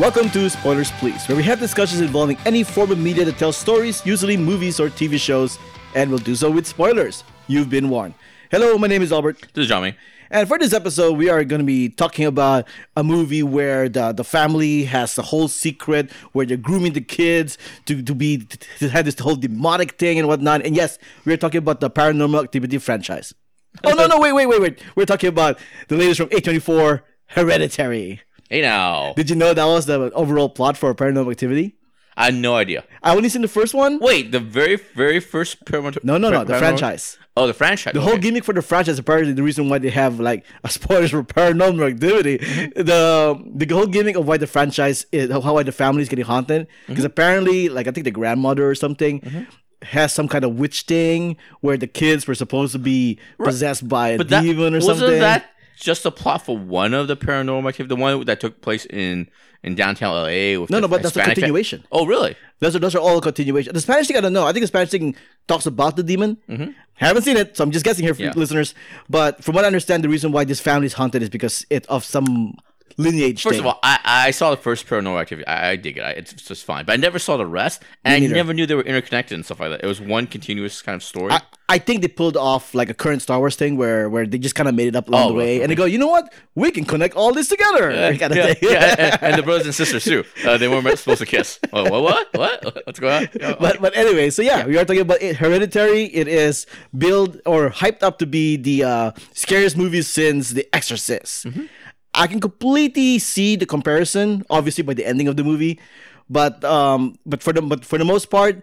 Welcome to Spoilers Please, where we have discussions involving any form of media that tells stories, usually movies or TV shows, and we'll do so with spoilers. You've been warned. Hello, my name is Albert. This is Johnny. And for this episode, we are going to be talking about a movie where the, the family has the whole secret, where they're grooming the kids to, to be to have this whole demonic thing and whatnot. And yes, we're talking about the Paranormal Activity franchise. Oh no, no, wait, wait, wait, wait. We're talking about the latest from A24, Hereditary. Hey now. Did you know that was the overall plot for Paranormal Activity? I had no idea. I only seen the first one. Wait, the very, very first paranormal. No, no, no, the franchise. Oh, the franchise. The whole gimmick for the franchise apparently the reason why they have like a spoilers for paranormal activity. Mm-hmm. The the whole gimmick of why the franchise is how why the family is getting haunted because mm-hmm. apparently like I think the grandmother or something mm-hmm. has some kind of witch thing where the kids were supposed to be possessed by a but that, demon or wasn't something. that just a plot for one of the paranormal activity? The one that took place in in downtown LA. With no, the no, but that's a Hispanic fa- continuation. Oh, really? Those are those are all continuation. The Spanish thing I don't know. I think the Spanish thing talks about the demon. Mm-hmm. Haven't seen it, so I'm just guessing here for Yeah. listeners. But from what I understand, the reason why this family is haunted is because it of some lineage. First thing. of all, I, I saw the first paranormal activity. I, I dig it. I, it's just fine. But I never saw the rest, and I never knew they were interconnected and stuff like that. It was one continuous kind of story. I, I think they pulled off like a current Star Wars thing where where they just kind of made it up along Oh, the way, okay. and they go, you know what, we can connect all this together. kind of yeah, yeah, and, and the brothers and sisters too. Uh, they weren't supposed to kiss. Oh, what? What? What? What's going on? Yeah, but but anyway, so yeah, we are talking about it. Hereditary. It is billed or hyped up to be the uh, scariest movie since The Exorcist. Mm-hmm. I can completely see the comparison, obviously by the ending of the movie, but um, but for the but for the most part,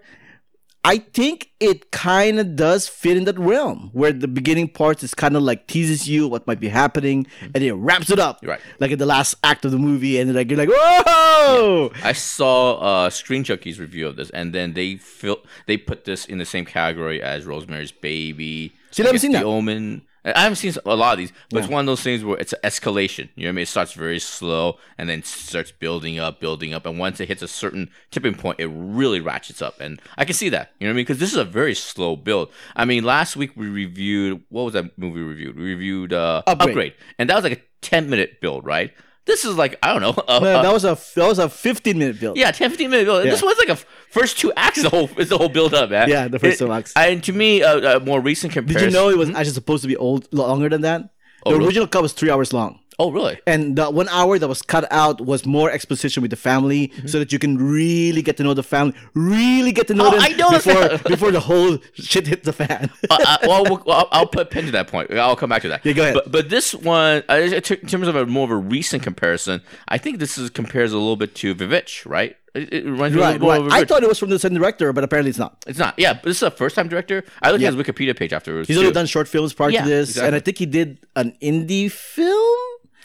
I think it kind of does fit in that realm where the beginning parts is kind of like teases you what might be happening, and it wraps it up, Mm-hmm. Right. Like in the last act of the movie, and like you're like, whoa! I saw uh, Screen Junkies review of this, and then they fil- they put this in the same category as Rosemary's Baby. See, I haven't seen The that. Omen. I haven't seen a lot of these, but it's one of those things where it's an escalation. You know what I mean? It starts very slow and then starts building up, building up, and once it hits a certain tipping point, it really ratchets up. And I can see that. You know what I mean? Because this is a very slow build. I mean, last week we reviewed what was that movie we reviewed? We reviewed uh, Upgrade. and that was like a ten minute build, right? This is like I don't know. a- Man, that was a that was a 15 minute build. yeah, 10, 15 minute build. This Yeah. was like a first two acts. Is the whole is the whole build up, man. Yeah, the first It- two acts. And to me, a, a more recent comparison. Did you know it was hmm? actually supposed to be old longer than that? Oh, the really? original cut was three hours long. Oh, really? And the one hour that was cut out was more exposition with the family so that you can really get to know the family, really get to know Mm-hmm. Oh, them I know before, before the whole shit hit the fan. uh, uh, well, well, I'll put a pin to that point. I'll come back to that. Yeah, go ahead. But, but this one, in terms of a more of a recent comparison, I think this is compares a little bit to Vivitch, right? It, it reminds me a right, right. I thought it was from the same director, but apparently it's not. it's not. Yeah, but this is a first time director. I looked Yeah. at his Wikipedia page afterwards. He's only done short films prior Yeah, to this, exactly. and I think he did an indie film.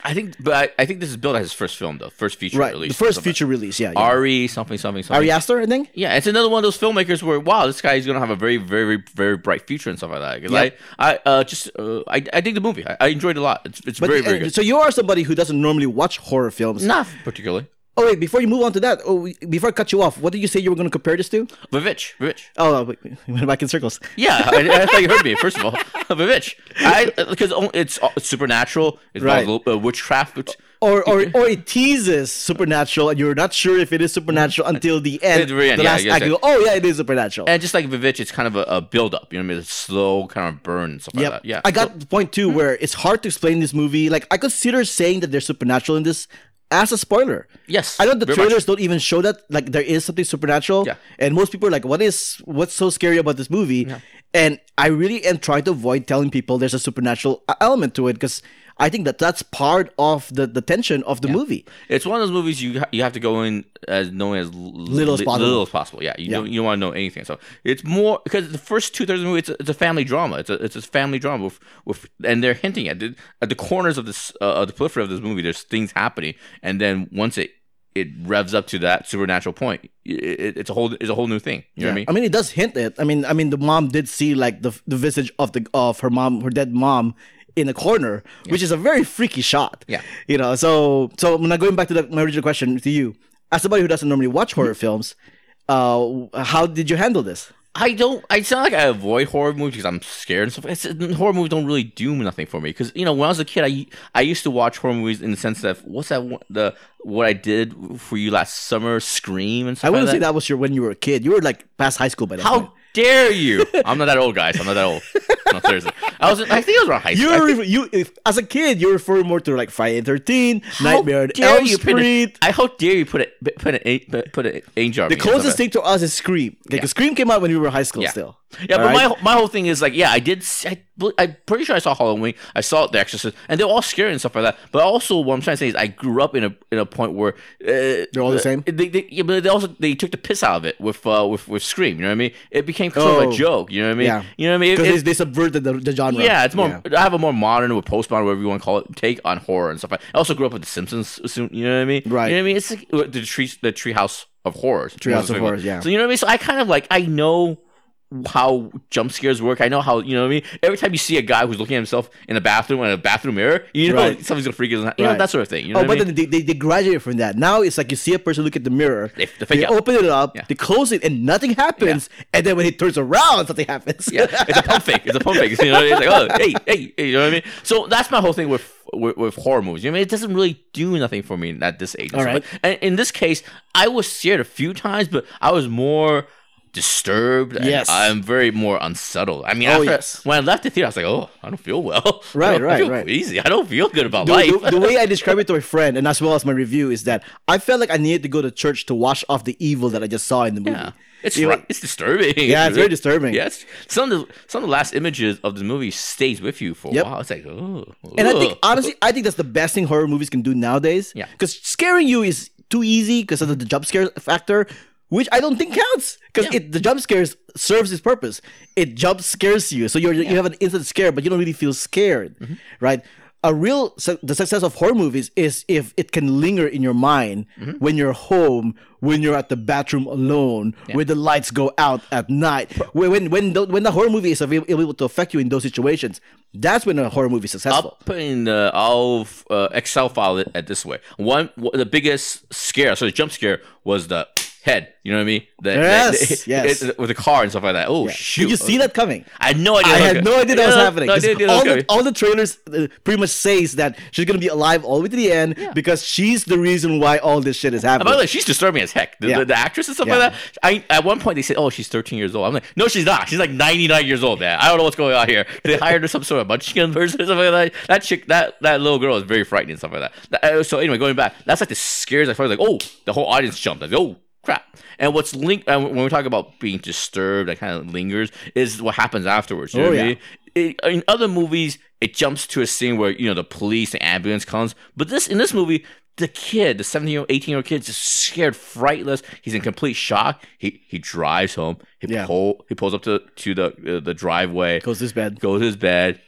I think, but I, I think this is billed as his first film, though. First feature Right, release. the first Something. feature release. Yeah, yeah. Ari something something something. Ari Aster, I think. Yeah, it's another one of those filmmakers where wow, this guy is gonna have a very, very, very bright future and stuff like that. Yeah. I, I uh, just, uh, I, I dig the movie. I, I enjoyed it a lot. It's, it's But very, very uh, good. so you are somebody who doesn't normally watch horror films. Not particularly. Oh wait, before you move on to that, oh, before I cut you off, what did you say you were going to compare this to? Vivitch, Vivitch. Oh, oh wait, we went back in circles. Yeah, I, I thought you heard me. First of all, Vivitch. I because it's, uh, it's supernatural. It's Right. about uh, witchcraft. Which, Or, or, or it teases supernatural, and you're not sure if it is supernatural mm. until the end. The very end, the last yeah, act, you go, oh yeah, it is supernatural. and just like Vivitch, it's kind of a, a build up. You know what I mean? It's slow kind of burn and stuff Yep. like that. Yeah, I got So- the point too mm-hmm. where it's hard to explain this movie. Like I consider saying that there's supernatural in this as a spoiler. yes. I know the very much. trailers don't even show that like there is something supernatural. Yeah. And most people are like, "What is what's so scary about this movie?" And I really am trying to avoid telling people there's a supernatural element to it because I think that that's part of the the tension of the movie. It's one of those movies you ha- you have to go in as knowing as l- Little as li- possible. Little as possible. Yeah, you Yeah. don't you don't want to know anything. So it's more because the first two thirds of the movie it's a, it's a family drama. It's a it's a family drama with, with and they're hinting at the, at the corners of this uh, of the periphery of this movie. There's things happening, and then once it it revs up to that supernatural point, it, it- it's a whole it's a whole new thing. You know what I mean? I mean, it does hint it. I mean, I mean, the mom did see like the the visage of the of her mom, her dead mom, in a corner, which is a very freaky shot. Yeah. you know. So, so now going back to the, my original question to you, as somebody who doesn't normally watch horror films, uh, how did you handle this? I don't. It's not like I avoid horror movies because I'm scared and stuff. It's, horror movies don't really do nothing for me because you know when I was a kid, I I used to watch horror movies in the sense that what's that one, the what I did for you last summer, Scream and stuff. I wouldn't like say that. that was your when you were a kid. You were like past high school by that How point. dare you? I'm not that old, guys. I'm not that old. No, seriously. I was. I think I was around high You school. Were you if, as a kid you refer more to like Friday the Thirteenth, How Nightmare on Elm you put Street. it- I how dare you put it put it put it angel. The closest thing to us is Scream. Like Yeah. Scream came out when we were high school Yeah. still. Yeah, but All my right? my whole thing is like, yeah, I did. I, I'm pretty sure I saw Halloween. I saw The Exorcist, and they're all scary and stuff like that. But also, what I'm trying to say is, I grew up in a in a point where uh, They're all the same? They, they, yeah, but they also they took the piss out of it with uh, with with Scream. You know what I mean? It became of Oh. a joke. You know what I mean? Yeah. You know what I mean? Because they subverted the, the genre. yeah, it's more. Yeah. I have a more modern or postmodern, whatever you want to call it, take on horror and stuff. like I also grew up with The Simpsons. so- You know what I mean? Right. You know what I mean? It's like the tree, the treehouse of horrors. Treehouse of Horrors, yeah. So you know what I mean? So I kind of like I know how jump scares work. I know how you know what I mean. Every time you see a guy who's looking at himself in a bathroom in a bathroom mirror, you know Right. something's gonna freak his. You know Right. that sort of thing. You know Oh, but I mean? then they, they, they graduate from that. Now it's like you see a person look at the mirror, They- they, they open it up, Yeah. they close it, and nothing happens. And then when he turns around, something happens. yeah, it's a pump fake. It's a pump fake. You know, it's like, oh, hey, hey, hey, you know what I mean? So that's my whole thing with with, with horror movies. You know I mean? It doesn't really do nothing for me at this age. and All stuff. right. And in this case, I was scared a few times, but I was more disturbed. and Yes. I'm very more unsettled. I mean, Oh, after, yes. when I left the theater, I was like, oh, I don't feel well. Right, right, feel right. Easy. I don't feel good about The, life. the- the way I describe it to a friend, and as well as my review, is that I felt like I needed to go to church to wash off the evil that I just saw in the movie. Yeah. It's You know, right. It's disturbing. Yeah, it's very disturbing. Yes, some of the some of the last images of the movie stays with you for a Yep. while. It's like, oh, And I think honestly, I think that's the best thing horror movies can do nowadays. Yeah. Because scaring you is too easy because of the jump scare factor, which I don't think counts. Because Yeah. it the jump scares serves its purpose. It jump scares you, so you're you have an instant scare, but you don't really feel scared, Mm-hmm. right? A real su- the success of horror movies is if it can linger in your mind Mm-hmm. when you're home, when you're at the bathroom alone, when the lights go out at night, when when when the, when the horror movie is able to affect you in those situations. That's when a horror movie is successful. I'll put in the I'll uh, Excel file it at this way. One- the biggest scare, so the jump scare was the head. You know what I mean? The, Yes, the- yes. it- with the car and stuff like that. Oh shoot! Did you see that coming? I had no idea. I had no idea that was happening. No 'cause idea all, the, all the trailers uh, pretty much says that she's gonna be alive all the way to the end because she's the reason why all this shit is And by happening. the way, she's disturbing as heck. The, Yeah. the, actress and stuff Yeah. like that. I at one point they said, "Oh, she's 13 years old." I'm like, "No, she's not. She's like 99 years old, man. I don't know what's going on here." They hired her some sort of munchkin person or something like that. That chick, that that little girl is very frightening and stuff like that. That- uh, So anyway, going back, that's like the scares. I felt like, oh, the whole audience jumped. Like, oh. Crap. And what's linked uh, when we talk about being disturbed, that kind of lingers, is what happens afterwards. You know Oh, I yeah. mean? it, in other movies, it jumps to a scene where you know the police, the ambulance comes. But this in this movie, the kid, the seventeen year old, eighteen year old kid, is just scared, frightless. He's in complete shock. He he drives home. He Yeah. pull he pulls up to to the uh, the driveway, Goes to his bed. goes to his bed.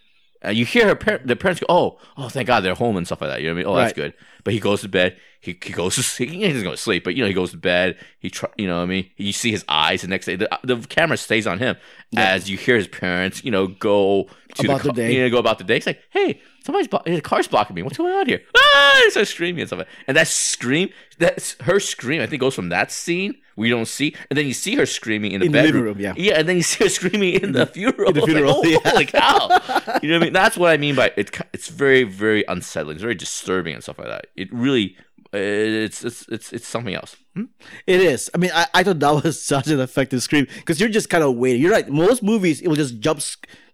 And you hear her par- the parents go, oh, oh, thank God they're home and stuff like that. You know what I mean? Oh, that's Right. good. But he goes to bed. He, he goes to sleep. He doesn't go to sleep, but you know he goes to bed. He try, you know what I mean. You see his eyes the next day. The, the camera stays on him as you hear his parents, you know, go to About the car- day. You know, go about the day. He's like, hey, somebody's the car's blocking me. What's going on here? Ah! He starts screaming and stuff. like And that scream, that's her scream. I think goes from that scene we don't see, and then you see her screaming in the In the bedroom. room, yeah. yeah, and then you see her screaming in the funeral. in the It's like, funeral, oh, yeah. holy cow! You know what I mean? That's what I mean by it. It's very, very unsettling. It's very disturbing and stuff like that. It really, uh, it's it's it's it's something else. Hmm? It is. I mean, I, I thought that was such an effective scream because you're just kind of waiting. You're right. Most movies, it will just jump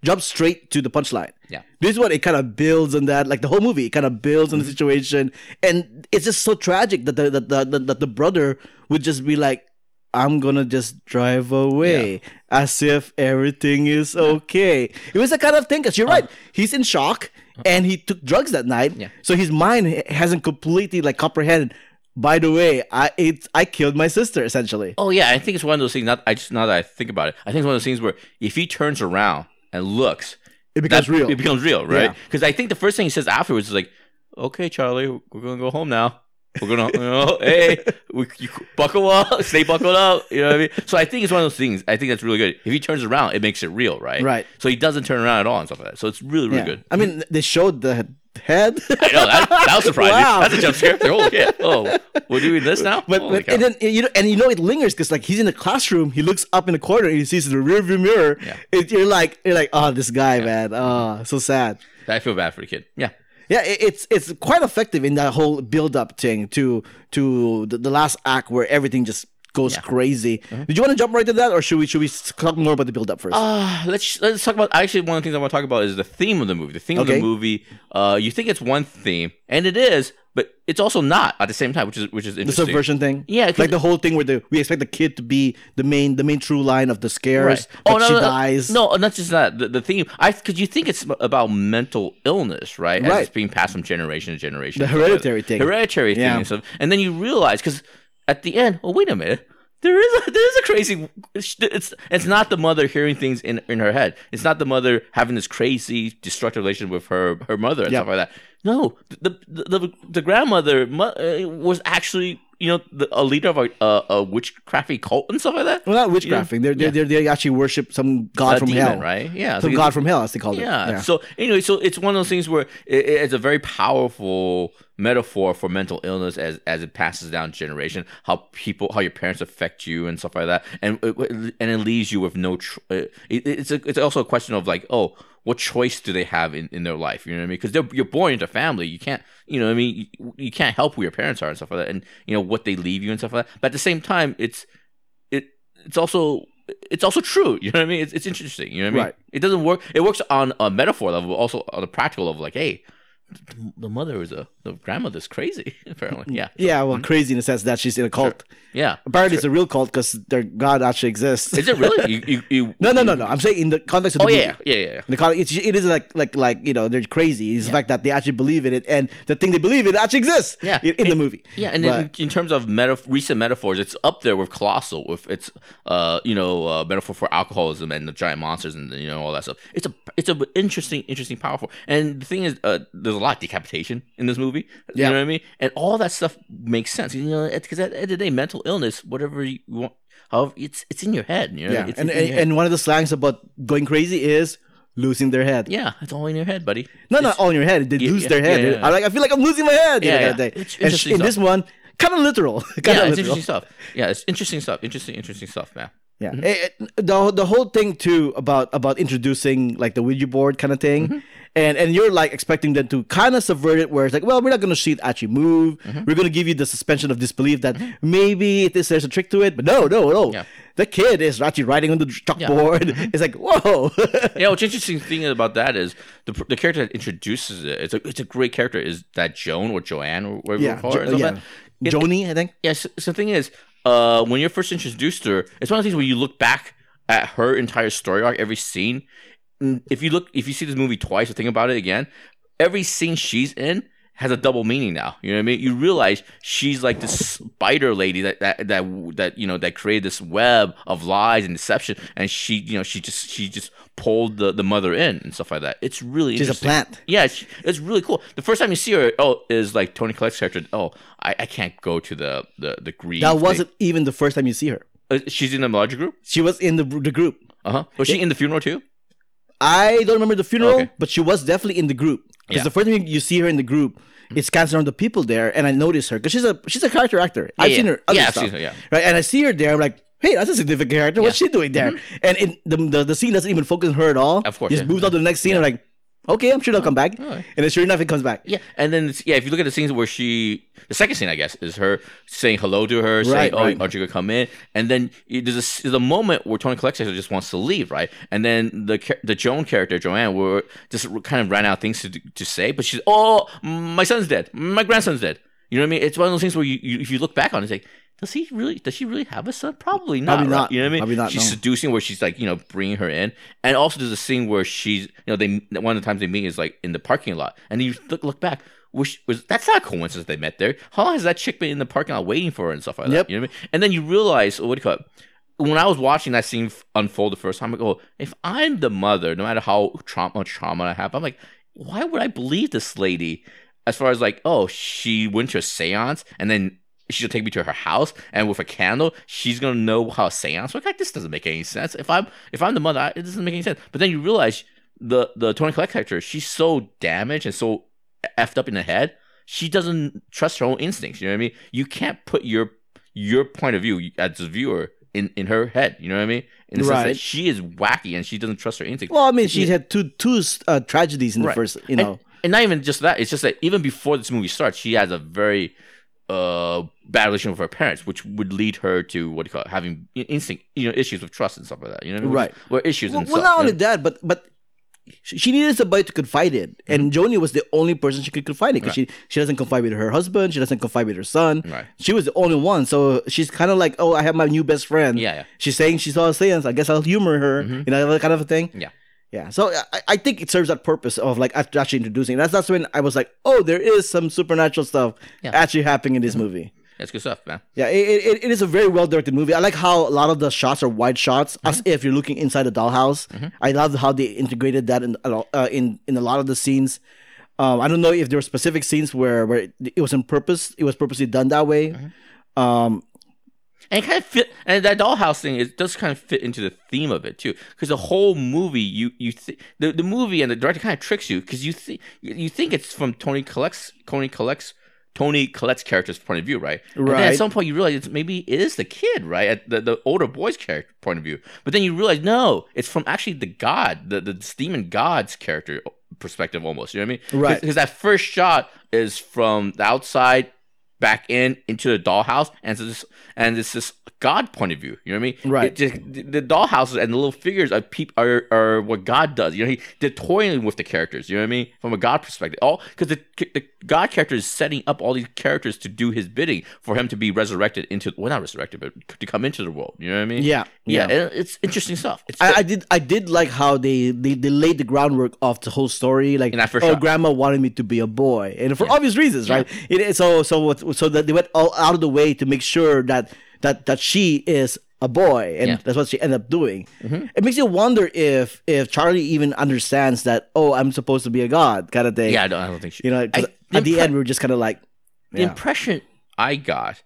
jump straight to the punchline. Yeah. This one, it kind of builds on that. Like the whole movie, it kind of builds on Mm-hmm. the situation, and it's just so tragic that the that the, the, that the brother would just be like, "I'm gonna just drive away," as if everything is okay. It was that kind of thing. Cause you're uh-huh. right. He's in shock, uh-huh. and he took drugs that night. Yeah. So his mind hasn't completely like comprehended. By the way, I it I killed my sister essentially. Oh yeah, I think it's one of those things. Not I just now that I think about it, I think it's one of those things where if he turns around and looks, It becomes that- real. It becomes real, right? Yeah. Because I think the first thing he says afterwards is like, "Okay, Charlie, we're gonna go home now. We're gonna, you know, hey, we, you buckle up, stay buckled up." You know what I mean? So I think it's one of those things. I think that's really good. If he turns around, it makes it real, right? Right. So he doesn't turn around at all and stuff like that. So it's really, really Yeah. good. I mean, they showed the head. I know that, that was surprising. Wow. That's a jump scare. Like, Holy shit! Oh, we're doing this now. But, oh but and then you know, and you know it lingers because like he's in the classroom, he looks up in the corner and he sees the rearview mirror. Yeah. It, you're like, you're like, oh, this guy, man, oh, so sad. I feel bad for the kid. Yeah. Yeah, it, it's it's quite effective in that whole build up thing to to the, the last act where everything just goes crazy. Mm-hmm. Did you want to jump right to that, or should we should we talk more about the build up first? Uh, let's let's talk about. Actually, one of the things I want to talk about is the theme of the movie. The theme of the movie. Uh, you think it's one theme, and it is, but it's also not at the same time, which is which is the subversion thing, Yeah, like the whole thing where the we expect the kid to be the main the main true line of the scares, Right. but she dies. No, not just that. The, the theme. I because you think it's about mental illness, right? As Right. it's being passed from generation to generation. The hereditary thing. Hereditary thing and stuff. And then you realize because at the end, oh wait a minute. There is a there is a crazy. It's it's not the mother hearing things in, in her head. It's not the mother having this crazy destructive relationship with her her mother and Yeah. stuff like that. No, the the the, the grandmother mo- uh, was actually you know the, a leader of a, a a witchcrafty cult and stuff like that. Well, not witchcrafting. They're, they're, they're, they actually worship some god A from demon, hell, right? Yeah, Some so god from hell, as they call yeah. it. Yeah. So anyway, so it's one of those things where it, it's a very powerful metaphor for mental illness as as it passes down generation. How people, how your parents affect you and stuff like that, and it, and it leaves you with no. Tr- it, it's a, it's also a question of like, oh, what choice do they have in, in their life? You know what I mean? Because you're born into family, you can't, you know, what I mean, you, you can't help who your parents are and stuff like that, and you know what they leave you and stuff like that. But at the same time, it's it it's also it's also true. You know what I mean? It's, it's interesting. You know what I mean? Right. It doesn't work. It works on a metaphor level, but also on a practical level. Like, hey, the- the mother is a the grandmother's crazy. Apparently, yeah, yeah, well, crazy in the sense that she's in a cult. yeah. Apparently, it's a real cult because their god actually exists. Is it really? You, you, you, no, no, no, no. I'm saying in the context of Oh the yeah, movie. yeah, yeah. yeah. The con- it's, like like like you know they're crazy. It's the fact that they actually believe in it, and the thing they believe in actually exists. Yeah. in, in the movie. Yeah, and But- in, in terms of metaf- recent metaphors, it's up there with Colossal, with its uh, you know uh, metaphor for alcoholism and the giant monsters and you know all that stuff. It's a it's a interesting, interesting, powerful. And the thing is, uh, there's a lot of decapitation in this movie. You Yeah. know what I mean? And all that stuff makes sense. You know, because at the end of the day, mental illness, whatever you want, however, it's it's in your head. You know, yeah, it's and your and, and one of the slangs about going crazy is losing their head. yeah, it's all in your head, buddy. No, not all in your head. They Yeah, lose yeah, their head. yeah, yeah. I like. I feel like I'm losing my head. Yeah, yeah. It's And in this one, kind of literal. kind yeah, of it's literal. interesting stuff. Yeah, it's interesting stuff. Interesting, interesting stuff, man. Yeah, Eh, eh, the the whole thing too about about introducing like the Ouija board kind of thing, Mm-hmm. And and you're like expecting them to kind of subvert it, where it's like, well, we're not going to see it actually move. Mm-hmm. We're going to give you the suspension of disbelief that maybe it is, there's a trick to it, but no, no, no. Yeah. The kid is actually writing on the chalkboard. It's like, whoa. Yeah, what's interesting thing about that is the the character that introduces it. It's a it's a great character. Is that Joan or Joanne or whatever yeah, you call her? Jo- yeah. stuff like that? It- Joni, I think. Yeah. So, so the thing is, uh, when you're first introduced to her, it's one of the things where you look back at her entire story arc, every scene. If you look, if you see this movie twice or think about it again, every scene she's in has a double meaning now. You know what I mean? You realize she's like this spider lady that that that that you know that created this web of lies and deception, and she you know she just she just pulled the, the mother in and stuff like that. It's really She's a plant. Yeah, it's, it's really cool. The first time you see her, oh, is like Toni Collette's character. Oh, I, I can't go to the the the Greek. That wasn't even the first time you see her. Uh, she's in the larger group. She was in the the group. Uh huh. Was she in the funeral too? I don't remember the funeral, Okay. but she was definitely in the group. Because Yeah. the first time you see her in the group, it scans on the people there, and I notice her because she's a she's a character actor. I've yeah. seen her other Yeah, I've stuff, seen her, yeah. right? And I see her there, I'm like, hey, that's a significant character. What's Yeah. she doing there? Mm-hmm. And in the, the the scene doesn't even focus on her at all. Of course, just yeah. moves on to the next scene. I'm like, okay, I'm sure they'll come back. alright. And then sure enough, it comes back. Yeah, and then yeah, if you look at the scenes where she, the second scene, I guess, is her saying hello to her, saying, "Oh, right. aren't you gonna come in?" And then there's a, there's a moment where Toni Collector just wants to leave, right? And then the the Joan character, Joanne, were just kind of ran out of things to to say, but she's, "Oh, my son's dead, my grandson's dead." You know what I mean? It's one of those things where you, you if you look back on it, it's like. Does he really? Does she really have a son? Probably not. Probably right? not. You know what I mean? Probably not, She's no. seducing where she's like, you know, bringing her in, and also there's a scene where she's, you know, they one of the times they meet is like in the parking lot, and you look, look back, which was that's not a coincidence they met there. How long has that chick been in the parking lot waiting for her and stuff like Yep. that? You know what I mean? And then you realize, what do you call it? When I was watching that scene unfold the first time, I go, oh, if I'm the mother, no matter how trauma, much trauma I have, I'm like, why would I believe this lady? As far as like, oh, she went to a seance and then she'll take me to her house and with a candle she's gonna know how a seance works like this doesn't make any sense if i'm if i'm the mother I, it doesn't make any sense but then you realize the the Toni collect character she's so damaged and so effed up in the head. She doesn't trust her own instincts. You know what I mean? You can't put your your point of view as a viewer in, in her head. You know what I mean? In the sense Right. that she is wacky and she doesn't trust her instincts. Well, I mean, she had two two uh, tragedies in the first, you And- know. and, not even just that. It's just that even before this movie starts, she has a very uh bad relationship with her parents, which would lead her to what do you call it, having instinct, you know, issues with trust and stuff like that. You know, what Right. Or issues Well, and well, stuff. not only know? that, but but she needed somebody to confide in, and Joni was the only person she could confide in because she she doesn't confide with her husband, she doesn't confide with her son. Right. She was the only one, so she's kind of like, oh, I have my new best friend. Yeah, yeah. She's saying she saw a seance. I guess I'll humor her. You know, that kind of a thing. Yeah. Yeah, so I, I think it serves that purpose of like actually introducing. That's that's when I was like, oh, there is some supernatural stuff Yeah. actually happening in this movie. That's good stuff, man. Yeah, it, it, it is a very well directed movie. I like how a lot of the shots are wide shots, as Mm-hmm. if you're looking inside a dollhouse. I love how they integrated that in uh, in in a lot of the scenes. Um, I don't know if there were specific scenes where where it, it was on purpose. It was purposely done that way. Mm-hmm. Um, And it kind of fit, and that dollhouse thing, it does kind of fit into the theme of it too, because the whole movie, you you th- the the movie and the director kind of tricks you because you think you think it's from Toni Collect's Toni Collect's Toni Collette's character's point of view, right? And then Right. at some point you realize it's, maybe it is the kid, right? At the, the older boy's character point of view, but then you realize no, it's from actually the god, the the demon god's character perspective almost. You know what I mean? Right. Because that first shot is from the outside back in into the dollhouse, and this and it's this God point of view. You know what I mean? Right. It just- the, dollhouses and the little figures are peop are, are what God does. You know, he, they're toying with the characters. You know what I mean? From a God perspective, all because the the God character is setting up all these characters to do His bidding for Him to be resurrected into well, not resurrected, but to come into the world. You know what I mean? Yeah, yeah. yeah. it's interesting stuff. It's I, I did I did like how they, they they laid the groundwork of the whole story. Like, In that first oh, shot. grandma wanted me to be a boy, and for obvious reasons, right? It, so so what, so that they went all out of the way to make sure that that that she is a boy, and Yeah. Mm-hmm. that's what she ended up doing. It makes you wonder if if Charlie even understands that. Oh, I'm supposed to be a god, kind of thing. yeah. I don't, I don't think she. you know I- at the impre- end, we were just kind of like, the impression I got,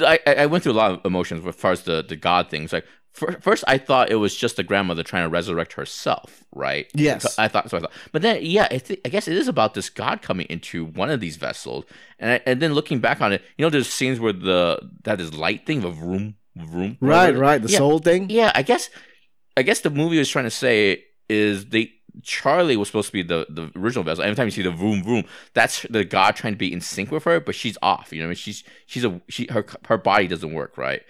I, I went through a lot of emotions as far as the, the God things. Like first, I thought it was just the grandmother trying to resurrect herself, right? Yes. I thought so. I thought, but then yeah, I, thi- I guess it is about this God coming into one of these vessels, and I, and then looking back on it, you know, there's scenes where the that is light thing, the room, room, right, right, the yeah, soul thing. Yeah, I guess, I guess the movie was trying to say is they Charlie was supposed to be the the original vessel. Every time you see the vroom vroom, that's the God trying to be in sync with her, but she's off. You know, I mean, she's she's a she her her body doesn't work right.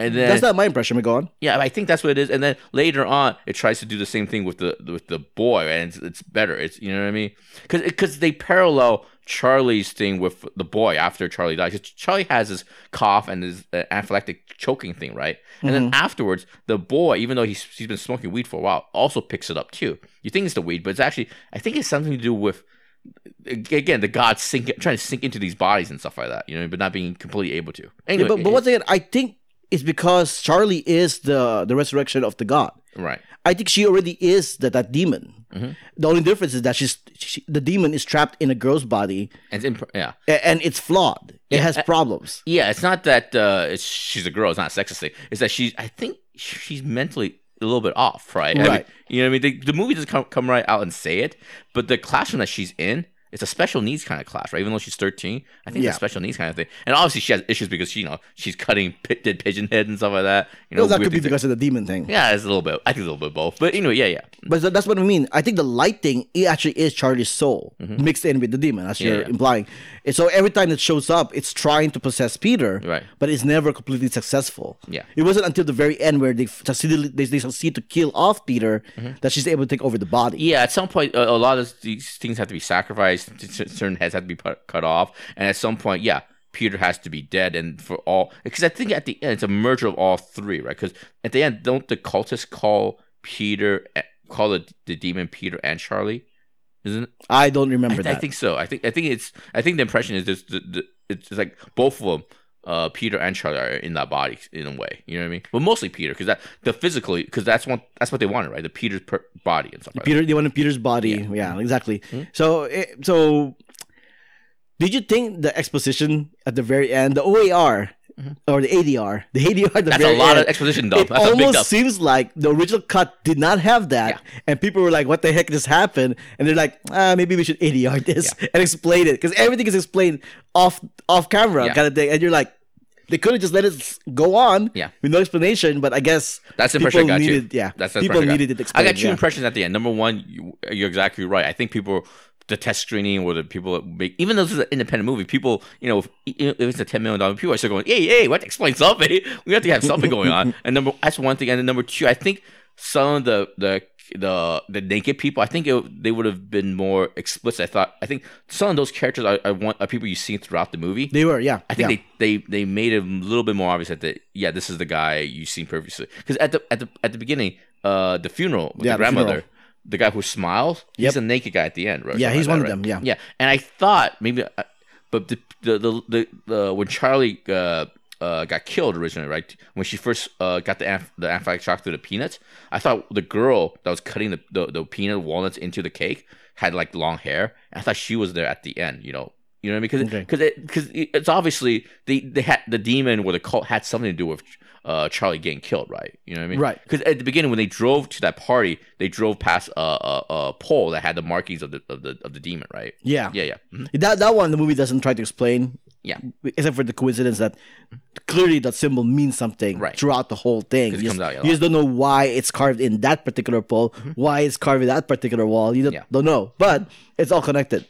And then That's not my impression. But go on. yeah, I think that's what it is. And then later on, it tries to do the same thing with the with the boy, and it's, it's better. It's you know what I mean? Because because they parallel Charlie's thing with the boy after Charlie dies. Charlie has his cough and his uh, anaphylactic choking thing, right? And then afterwards, the boy, even though he's he's been smoking weed for a while, also picks it up too. You think it's the weed, but it's actually I think it's something to do with again the gods sink trying to sink into these bodies and stuff like that. You know, but not being completely able to. Yeah, Anyway, but but once again, I think it's because Charlie is the the resurrection of the god. right. I think she already is that that demon. Mm-hmm. The only difference is that she's she, the demon is trapped in a girl's body, And it's imp- yeah. and it's flawed. It Yeah, has I- problems. Yeah, it's not that uh, it's, she's a girl. It's not a sexist thing. It's that she's. I think she's mentally a little bit off, right? I mean, Right. you know what I mean? The, the movie doesn't come, come right out and say it, but the classroom that she's in. It's a special needs kind of class, right? Even though she's 13, I think Yeah. it's a special needs kind of thing. And obviously, she has issues because she, you know she's cutting pi- dead pigeon head and stuff like that. You know, well, that could be because of the demon thing. yeah, it's a little bit. I think it's a little bit both. But anyway, yeah, yeah, But that's what I mean. I think the light thing it actually is Charlie's soul mixed in with the demon, as Mm-hmm. Yeah, you're yeah. implying. And so every time it shows up, it's trying to possess Peter, Right. but it's never completely successful. Yeah. It wasn't until the very end where they succeed, they, they succeed to kill off Peter Mm-hmm. that she's able to take over the body. Yeah, at some point, a, a lot of these things have to be sacrificed. Certain heads have to be put, cut off, and at some point, yeah, Peter has to be dead. And for all, because I think at the end, it's a merger of all three, right? Because at the end, don't the cultists call Peter, eh, call the, the demon Peter and Charlie? Isn't it? I don't remember I, that. I think so. I think I think it's I think the impression is just the, the, it's like both of them. Uh, Peter and Charlie are in that body in a way, you know what I mean. But mostly Peter, because that the physically, because that's one that's what they wanted, right? The Peter's per, body and stuff. Like that. Peter, they wanted Peter's body. Yeah, exactly. So, eh, so did you think the exposition at the very end, the OAR, or the ADR. The ADR. the Mm-hmm. That's a lot of exposition dump. It That's a big almost seems like the original cut did not have that, Yeah. and people were like, "What the heck just happened?" And they're like, ah, "Maybe we should ADR this and explain it because everything is explained off off camera, Yeah. kind of thing." And you're like. They could have just let it go on Yeah. with no explanation, but I guess That's the impression I got needed, too. Yeah, that's the people I got. needed it I got two yeah. impressions at the end. Number one, you, you're exactly right. I think people, the test screening or the people that make, even though this is an independent movie, people, you know, if, if it's a ten million dollar, people are still going, hey, hey, what? Explain something. We have to have something going on. And number, that's one thing. And then number two, I think some of the the the the naked people, I think it, they would have been more explicit. I thought, I think some of those characters I, I want are people you see throughout the movie. They were, yeah. I think yeah. they, they they made it a little bit more obvious that the, yeah this is the guy you've seen previously because at the at the at the beginning uh the funeral with Yeah, the the grandmother funeral. The guy who smiles Yep. he's a naked guy at the end right Yeah, he's like one that, of right? them, yeah. yeah and I thought maybe uh, but the the the, the, the when Charlie uh, uh, got killed originally right when she first uh, got the anaph- the anaphylactic shock through the peanuts I thought the girl that was cutting the, the, the peanut walnuts into the cake had like long hair I thought she was there at the end you know you know what I mean? Okay. Because it, because it's obviously the they had the demon or the cult had something to do with uh, Charlie getting killed, right? You know what I mean? Right. Because at the beginning when they drove to that party, they drove past a, a, a pole that had the markings of the of the of the demon, right? yeah. Yeah, yeah, Mhm. That that one the movie doesn't try to explain. Yeah. Except for the coincidence that clearly that symbol means something Right. throughout the whole thing. You, comes just, out you just don't know why it's carved in that particular pole, why it's carved in that particular wall. You don't, Mm-hmm. Yeah. don't know, but it's all connected.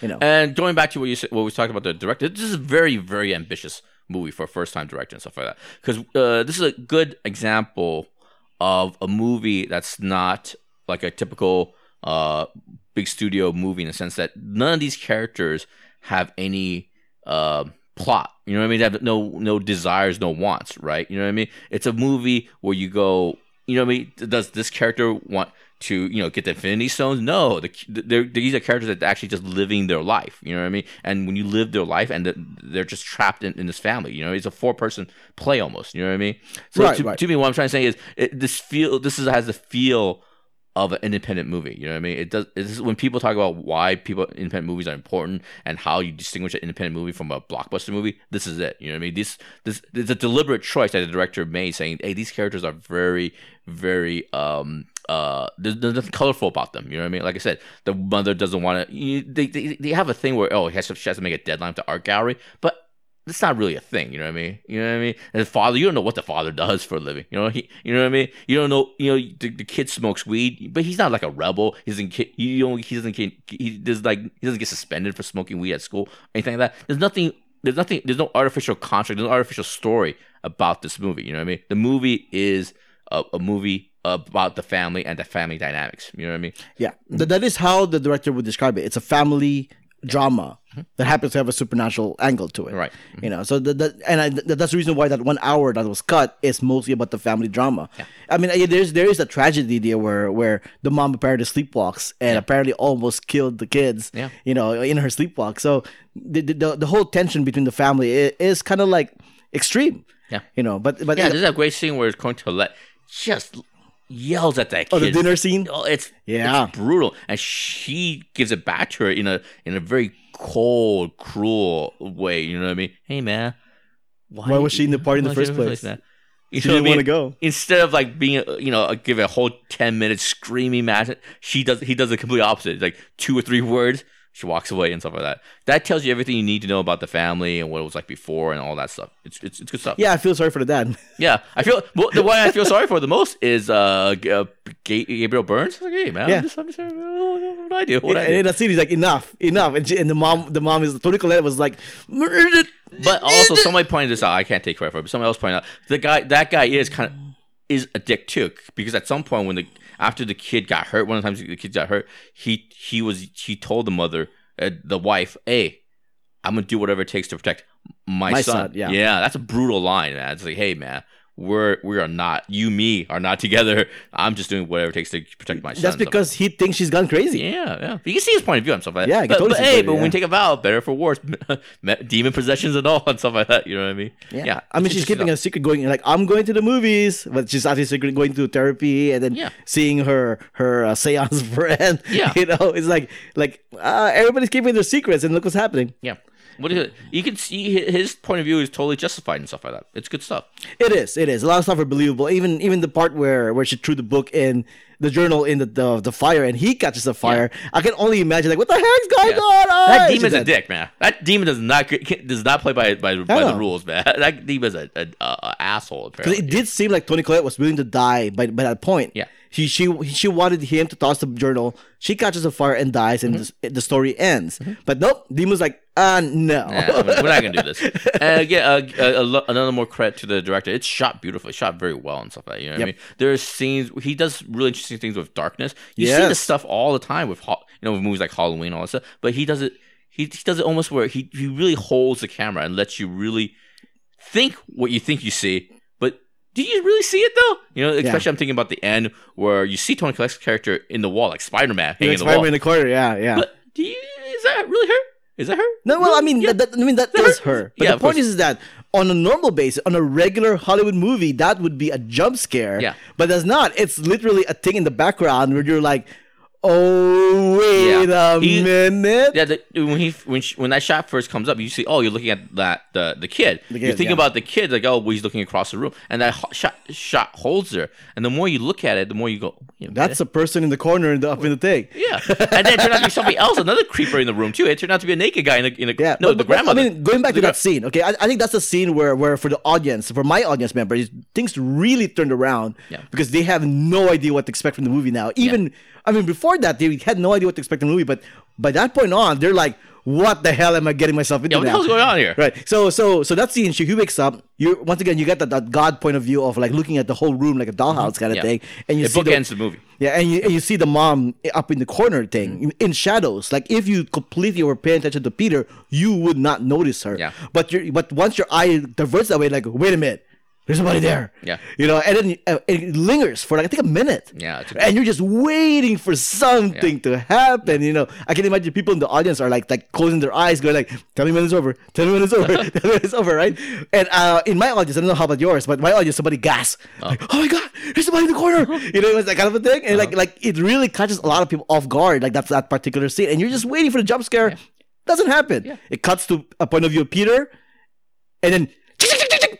You know. And going back to what you said, what we talked about the director, this is very, very ambitious movie for a first time director and stuff like that. Because uh, this is a good example of a movie that's not like a typical uh, big studio movie in the sense that none of these characters have any uh, plot. You know what I mean? They have no no desires, no wants, right? You know what I mean? It's a movie where you go, you know what I mean? Does this character want to, you know, get the Infinity Stones? No, the, they're, these are characters that are actually just living their life. You know what I mean? And when you live their life, and the, they're just trapped in, in this family. You know, it's a four person play almost. You know what I mean? So Right, to, right. to me, what I'm trying to say is it, this feel this is has the feel of an independent movie. You know what I mean? It does. This is when people talk about why people independent movies are important and how you distinguish an independent movie from a blockbuster movie. This is it. You know what I mean? This this it's a deliberate choice that the director made, saying, "Hey, these characters are very, very um uh there's, there's nothing colorful about them." You know what I mean? Like I said, the mother doesn't want to. They, they they have a thing where oh, he has to, she has to make a deadline to art gallery, but it's not really a thing, you know what I mean? You know what I mean? And the father, you don't know what the father does for a living. You know, he, you know what I mean? You don't know, you know, the, the kid smokes weed, but he's not like a rebel. He doesn't, you know, he doesn't he does like, he doesn't get suspended for smoking weed at school, anything like that. There's nothing, there's nothing, there's no artificial contract, there's no artificial story about this movie. You know what I mean? The movie is a, a movie about the family and the family dynamics. You know what I mean? Yeah, Th- that is how the director would describe it. It's a family drama mm-hmm. that happens to have a supernatural angle to it. Right. Mm-hmm. You know, so the, the and I, th- that's the reason why that one hour that was cut is mostly about the family drama. I mean, I- there's there is a tragedy there where where the mom apparently sleepwalks and apparently almost killed the kids. Yeah. You know, in her sleepwalk. So the the, the, the whole tension between the family i- is, kind of like extreme. Yeah. You know, but but Yeah, there's a great scene where it's going to Toilette just yells at that kid. Oh, the dinner scene? Oh, it's Yeah. it's brutal, and she gives it back to her in a in a very cold, cruel way. You know what I mean? Hey, man, Why was she in the party in the first place? man? You She know what I didn't mean? wanna go. Instead of like being, you know, give a whole ten minutes screaming match, she does. He does the complete opposite. It's like two or three words. She walks away and stuff like that. That tells you everything you need to know about the family and what it was like before and all that stuff. It's it's, it's good stuff. yeah, I feel sorry for the dad. Yeah, I feel well, the one I feel sorry for the most is uh, uh Gabriel Burns. Like, hey man, Yeah. I'm just, I'm just, what do I do? What do I and do? in that scene, he's like, enough, enough. And, she, and the mom, the mom is Toni Collette was like, murdered. But also, somebody pointed this out. I can't take credit for it, but somebody else pointed out the guy. That guy is kind of is a dick too, because at some point when the after the kid got hurt, one of the times the kid got hurt, he he was he told the mother, uh, the wife, "Hey, I'm gonna do whatever it takes to protect my, My son. son, yeah. yeah, that's a brutal line, man. It's like, hey, man, we're we are not you, me are not together. I'm just doing whatever it takes to protect my son. That's because he thinks she's gone crazy. Yeah, yeah. You can see his point of view and stuff like that. Yeah, but, totally but hey, but view, when we take a vow, better for worse, demon possessions and all and stuff like that. You know what I mean? Yeah. I mean, she's keeping a secret going, like, I'm going to the movies, but she's actually secretly going to therapy and then Yeah. seeing her her uh, seance friend. Yeah. You know, it's like, like uh, everybody's keeping their secrets and look what's happening. Yeah. What is it? You can see his point of view is totally justified and stuff like that. It's good stuff. It is. It is. A lot of stuff are believable. Even even the part where where she threw the book in the journal in the the, the fire and he catches the fire. I can only imagine like what the heck's going Yeah. on? Ah, That demon's a dick, man. That demon does not does not play by by, by the rules, man. That demon's a, a, a, asshole. Apparently. it did seem like Toni Collette was willing to die by, by that point. Yeah. She she she wanted him to toss the journal. She catches a fire and dies, and Mm-hmm. the, the story ends. But nope, Demon's like, ah, no. Nah, we're not gonna do this. And again, uh, uh, another more credit to the director. It's shot beautifully, shot very well and stuff like that. You know what Yep. I mean? There's scenes he does really interesting things with darkness. You see this stuff all the time with you know with movies like Halloween and all that stuff. But he does it. He, he does it almost where he he really holds the camera and lets you really think what you think you see, but. Do you really see it though? You know, especially I'm thinking about the end where you see Toni Collette's character in the wall, like Spider Man hanging Like in the wall. Spider-Man in the corner. Yeah, yeah. But do you? Is that really her? Is that her? No, well, I mean, Yeah. that, that- I mean that Her- is her. But Yeah, the point is, is that on a normal basis, on a regular Hollywood movie, that would be a jump scare. Yeah. But that's not. It's literally a thing in the background where you're like, oh wait Yeah. a He- minute. Yeah, the, when he when she, when that shot first comes up, you see, oh, you're looking at that the the kid. The you kid, think yeah. about the kid, like, oh, well, he's looking across the room, and that ho- shot shot holds her. And the more you look at it, the more you go, That's a person in the corner in the, up in the thing. yeah. And then it turned out to be somebody else, another creeper in the room too. It turned out to be a naked guy in the in the Yeah, no but- the but- grandmother. I mean, going back The to that scene, okay, I, I think that's a scene where, where for the audience, for my audience members, things really turned around Yeah. because they have no idea what to expect from the movie now. Even, I mean, before that, they had no idea what to expect in the movie, but by that point on, they're like, "What the hell am I getting myself into yeah, what the hell's going on here? Right. So so so that scene, she he wakes up. You once again, you get that, that God point of view of like looking at the whole room like a dollhouse kind of Mm-hmm. Yeah. thing, and you It see the, bookends the movie. yeah, and you, and you see the mom up in the corner thing Mm-hmm. in shadows. Like if you completely were paying attention to Peter, you would not notice her. Yeah. But you but once your eye diverts that way, like wait a minute, there's somebody there. Yeah. You know, and then uh, it lingers for like I think a minute. Yeah, it's and you're just waiting for something to happen. You know, I can imagine people in the audience are like like closing their eyes, going like, "Tell me when it's over. Tell me when it's over. Tell me when it's over." Right? And uh, in my audience, I don't know how about yours, but my audience, somebody gasps, like, "Oh my god, there's somebody in the corner!" you know, it was that kind of a thing, and like like it really catches a lot of people off guard, like that's that particular scene, and you're just waiting for the jump scare. Doesn't happen. Yeah. It cuts to a point of view of Peter, and then.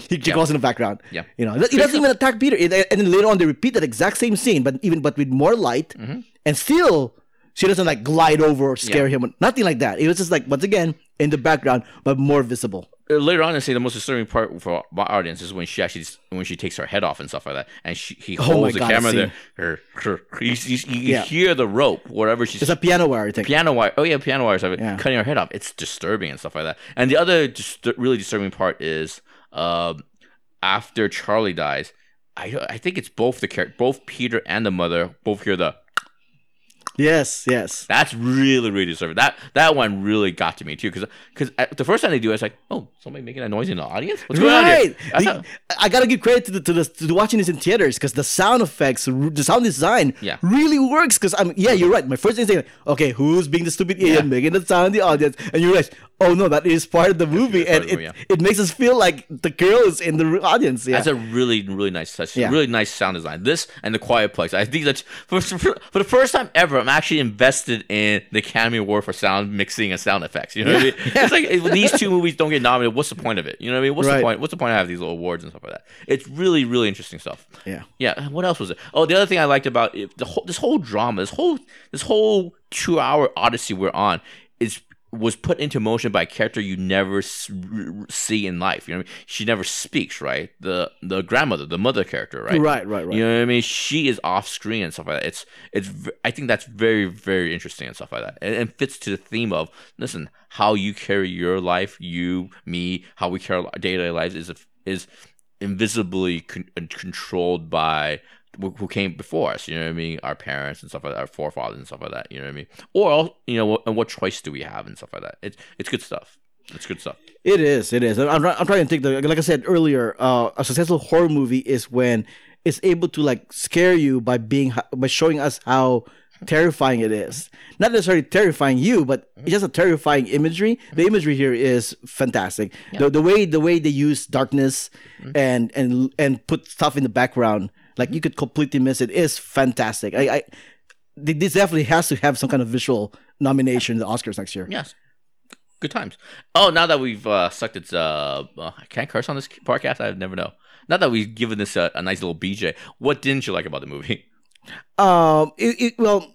He, he goes in the background. Yeah. You know, he doesn't even attack Peter. And then later on, they repeat that exact same scene, but even but with more light, Mm-hmm. and still she doesn't like glide over or scare Yeah. him. Nothing like that. It was just like once again in the background, but more visible. Uh, later on, I say the most disturbing part for my audience is when she actually when she takes her head off and stuff like that, and she he Oh holds the God, camera there. Her, her, you, you, you Yeah. hear the rope whatever she's It's a piano wire thing. piano wire. Oh yeah, piano wire stuff. Yeah. Cutting her head off. It's disturbing and stuff like that. And the other just really disturbing part is um, after Charlie dies. I I think it's both the character, both Peter and the mother, both hear the. Yes, yes. That's really really disturbing. That that one really got to me too because because the first time they do, it, it's like, oh, somebody making a noise in the audience. What's going on here? Right. The- how- I gotta give credit to the to the to watching this in theaters because the sound effects, the sound design, Yeah. really works. Because I'm yeah, you're right. My first instinct, like, okay, who's being the stupid idiot Yeah. making the sound in the audience, and you realize, oh no, that is part of the movie, and it, movie, it makes us feel like the girl is in the audience. Yeah. That's a really, really nice touch. Yeah. Really nice sound design. This and the Quiet Place. I think that's for, for, for the first time ever. I'm actually invested in the Academy Award for sound mixing and sound effects. You know what I mean? It's like if these two movies don't get nominated. What's the point of it? You know what I mean? What's Right. the point? What's the point of having these little awards and stuff like that? It's really, really interesting stuff. Yeah. Yeah. What else was it? Oh, the other thing I liked about it, the whole this whole drama, this whole this whole two hour odyssey we're on is was put into motion by a character you never s- r- see in life. You know, what I mean? she never speaks. Right, the the grandmother, the mother character. Right, Right, right, right. You know what I mean? She is off screen and stuff like that. It's it's. v- I think that's very very interesting and stuff like that, and, and fits to the theme of listen how you carry your life, you, me, how we carry our day to day lives is is invisibly con- controlled by who who came before us. You know what I mean? Our parents and stuff like that, our forefathers and stuff like that. You know what I mean? Or you know, and what choice do we have and stuff like that? It's it's good stuff. It's good stuff. It is. It is. I'm, I'm trying to think. The, like I said earlier, uh, a successful horror movie is when it's able to like scare you by being by showing us how terrifying it is. Not necessarily terrifying you, but it's just a terrifying imagery. The imagery here is fantastic. The, the way the way they use darkness and and and put stuff in the background, like you could completely miss it, is fantastic. I, I this definitely has to have some kind of visual nomination in the Oscars next year. Yes. good times. Oh, now that we've uh, sucked its uh, uh, can I curse on this podcast? I never know. Now that we've given this a, a nice little BJ, what didn't you like about the movie? Um, it, it, well,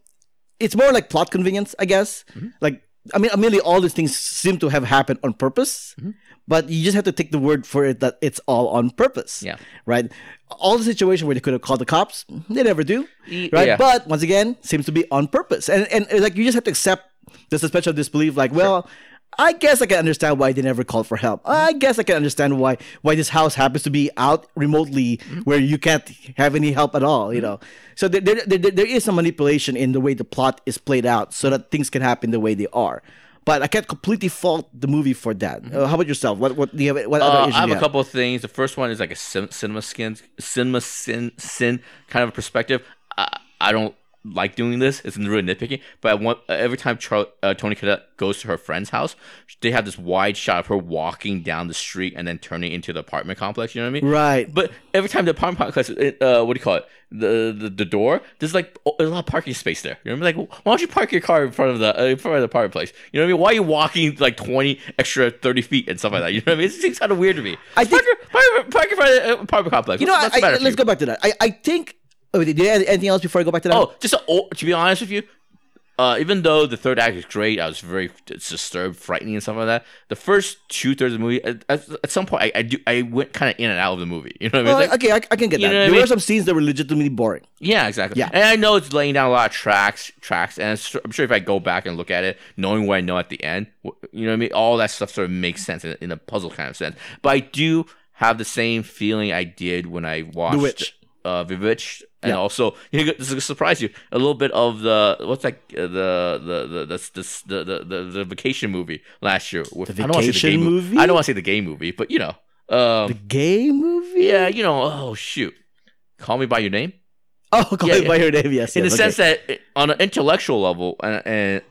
it's more like plot convenience, I guess. Mm-hmm. Like, I mean, mainly all these things seem to have happened on purpose, Mm-hmm. but you just have to take the word for it that it's all on purpose. Yeah. Right. All the situation where they could have called the cops, they never do. Right. yeah. But once again, seems to be on purpose, and and like you just have to accept the suspension of disbelief. Like, well. I guess I can understand why they never called for help. I guess I can understand why why this house happens to be out remotely where you can't have any help at all. You know, so there, there, there, there is some manipulation in the way the plot is played out, so that things can happen the way they are. But I can't completely fault the movie for that. Uh, how about yourself? What what do you have? What other Uh, issues I have a couple of things. The first one is like a cin- cinema skin, cinema sin, sin kind of a perspective. I, I don't like doing this. It's really nitpicking. But I want, every time Char- uh, Toni Collette goes to her friend's house, they have this wide shot of her walking down the street and then turning into the apartment complex. You know what I mean? Right. But every time the apartment complex, uh, what do you call it? The, the the door. There's like oh, there's a lot of parking space there. You know what I mean? Like, why don't you park your car in front of the uh, in front of the apartment place? You know what I mean? Why are you walking like 20 extra 30 feet and stuff like that? You know what I mean? It seems kind of weird to me. I park, think- your- park, park in front of the uh, apartment complex. You know, I, the I, let's you? go back to that. I, I think. Oh, did you have anything else before I go back to that? Oh, just a, oh, to be honest with you, uh, even though the third act is great, I was very disturbed, frightening, and stuff like that. The first two thirds of the movie, at, at, some point, I, I do I went kind of in and out of the movie. You know what I mean? Well, like- okay, I, I can get that. I There mean? were some scenes that were legitimately boring. Yeah, exactly. Yeah. and I know it's laying down a lot of tracks, tracks, and I'm sure if I go back and look at it, knowing what I know at the end, you know what I mean, all that stuff sort of makes sense in, a- in a puzzle kind of sense. But I do have the same feeling I did when I watched the Witch. uh, Bewitched, and Yeah. also you this is gonna surprise you a little bit of the what's that uh, the the the the the, the, the, the vacation movie last year. With, The I don't Vacation movie? I don't want to say the gay movie, but you know, um, The gay movie? yeah, you know, oh shoot, Call Me by Your Name Oh, call Yeah, it by your name. Yes. in yes, the okay. sense that on an intellectual level, and, and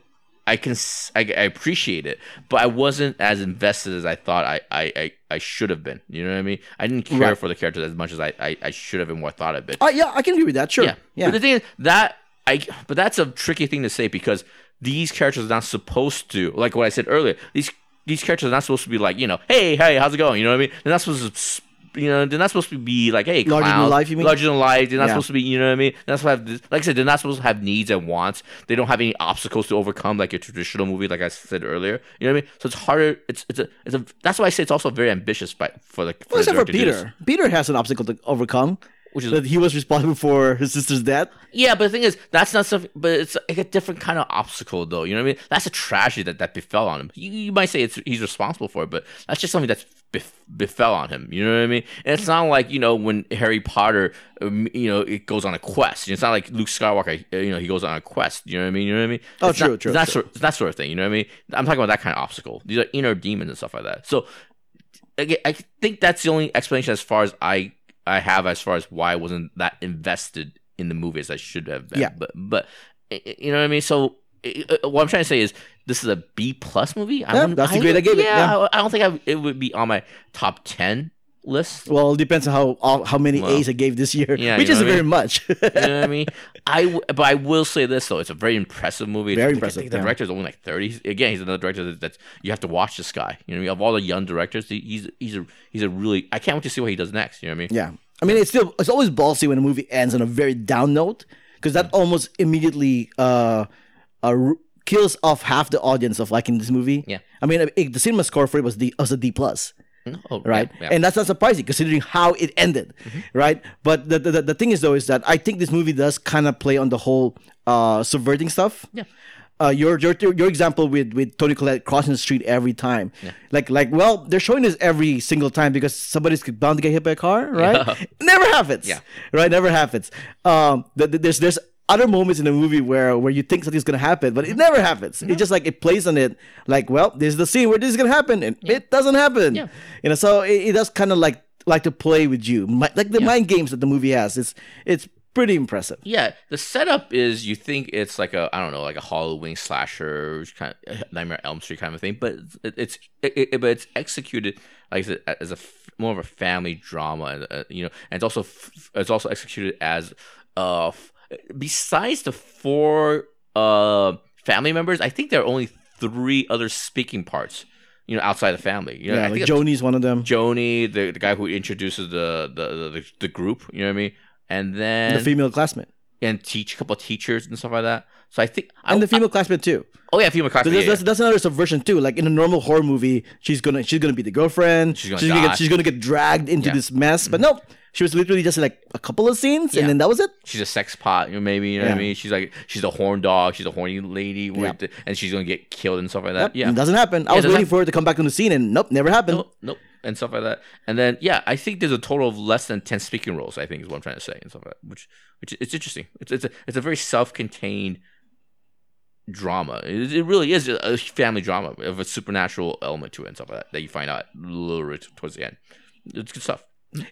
I can I, I appreciate it, but I wasn't as invested as I thought I I, I, I should have been. You know what I mean? I didn't care Right. for the characters as much as I, I, I should have been what I thought of it? Uh, yeah, I can agree with that. Sure. yeah, Yeah. But the thing is that I but that's a tricky thing to say because these characters are not supposed to like what I said earlier. These these characters are not supposed to be like you know, hey hey, how's it going? You know what I mean? They're not supposed to. You know, they're not supposed to be like, hey, Larger than clowns, life, you mean? Larger than life. They're not Yeah. supposed to be, you know what I mean? They're not supposed to have, like I said, they're not supposed to have needs and wants. They don't have any obstacles to overcome, like a traditional movie, like I said earlier. You know what I mean? So it's harder. It's it's a it's a. That's why I say it's also very ambitious, by for the for Well, except for director to do this. Peter. Peter has an obstacle to overcome. Which is- that he was responsible for his sister's death. Yeah, but the thing is, that's not something. But it's like a different kind of obstacle, though. You know what I mean? That's a tragedy that that befell on him. You, you might say it's he's responsible for it, but that's just something that's bef- befell on him. You know what I mean? And it's not like you know when Harry Potter, um, you know, it goes on a quest. It's not like Luke Skywalker. uh, You know, he goes on a quest. You know what I mean? You know what I mean? Oh, It's true, not, true, It's that, true. Sort, it's that sort of thing. You know what I mean? I'm talking about that kind of obstacle. These are inner demons and stuff like that. So I, I think that's the only explanation as far as I I have as far as why I wasn't that invested in the movie as I should have been. Yeah. But but you know what I mean. So what I'm trying to say is this is a B plus movie. I Yeah, that's the grade I gave it, Yeah, yeah. I don't think I, it would be on my top ten list. Well, it depends on how all- how many Well, A's I gave this year, yeah, which isn't I very much. You know what I mean? I w- but I will say this though, it's a very impressive movie. Very The- impressive, The, yeah. director's only like thirty. Again, he's another director that, that's you have to watch this guy. You know, I mean? of all the young directors, he- he's he's a he's a really. I can't wait to see what he does next. You know what I mean? yeah, I mean, it's still it's always ballsy when a movie ends on a very down note because that almost immediately uh, uh r- kills off half the audience of liking this movie. Yeah. I mean, it, the cinema score for it was the was a D plus. Oh, right? yeah, yeah. And that's not surprising considering how it ended, right? But the, the the thing is though is that I think this movie does kind of play on the whole uh, subverting stuff. Yeah. Uh, your your your example with with Toni Collette crossing the street every time, like like well they're showing this every single time because somebody's bound to get hit by a car, right? Yeah. Never happens, Yeah. right? Never happens. Um, th- th- there's there's other moments in the movie where where you think something's gonna happen, but it never happens. It just like it plays on it, like well this is the scene where this is gonna happen, and it doesn't happen. Yeah. You know, so it, it does kind of like like to play with you, Mi- like the mind games that the movie has. It's it's pretty impressive. Yeah, the setup is you think it's like a I don't know like a Halloween slasher kind of Nightmare Elm Street kind of thing, but it, it's it, it, but it's executed like I said, as a more of a family drama, and, uh, you know, and it's also f- it's also executed as uh f- besides the four uh family members, I think there are only three other speaking parts, you know, outside the family. You know, yeah, I like think Joni's one of them. Joni, the, the guy who introduces the the, the the group. You know what I mean? And then the female classmate. and teach a couple of teachers and stuff like that. So I think I, And the female classmate too. oh yeah, female So classmate. that's, yeah, that's, that's another subversion too. Like in a normal horror movie, she's gonna she's gonna be the girlfriend. She's gonna she's die. get she's gonna get dragged into Yeah. Mm-hmm. this mess. But no, she was literally just like a couple of scenes, Yeah. and then that was it. she's a sex pot, you know, maybe you know what I mean. She's like she's a horn dog. She's a horny lady, with Yeah. and she's gonna get killed and stuff like Yep, that. Yeah, it doesn't happen. I was waiting happen. for her to come back on the scene, and nope, never happened. nope, nope, and stuff like that. And then yeah, I think there's a total of less than ten speaking roles. I think is what I'm trying to say and stuff like that. Which which it's interesting. It's it's a it's a very self-contained drama. It, it really is a, a family drama of a supernatural element to it and stuff like that that you find out a little bit towards the end. It's good stuff.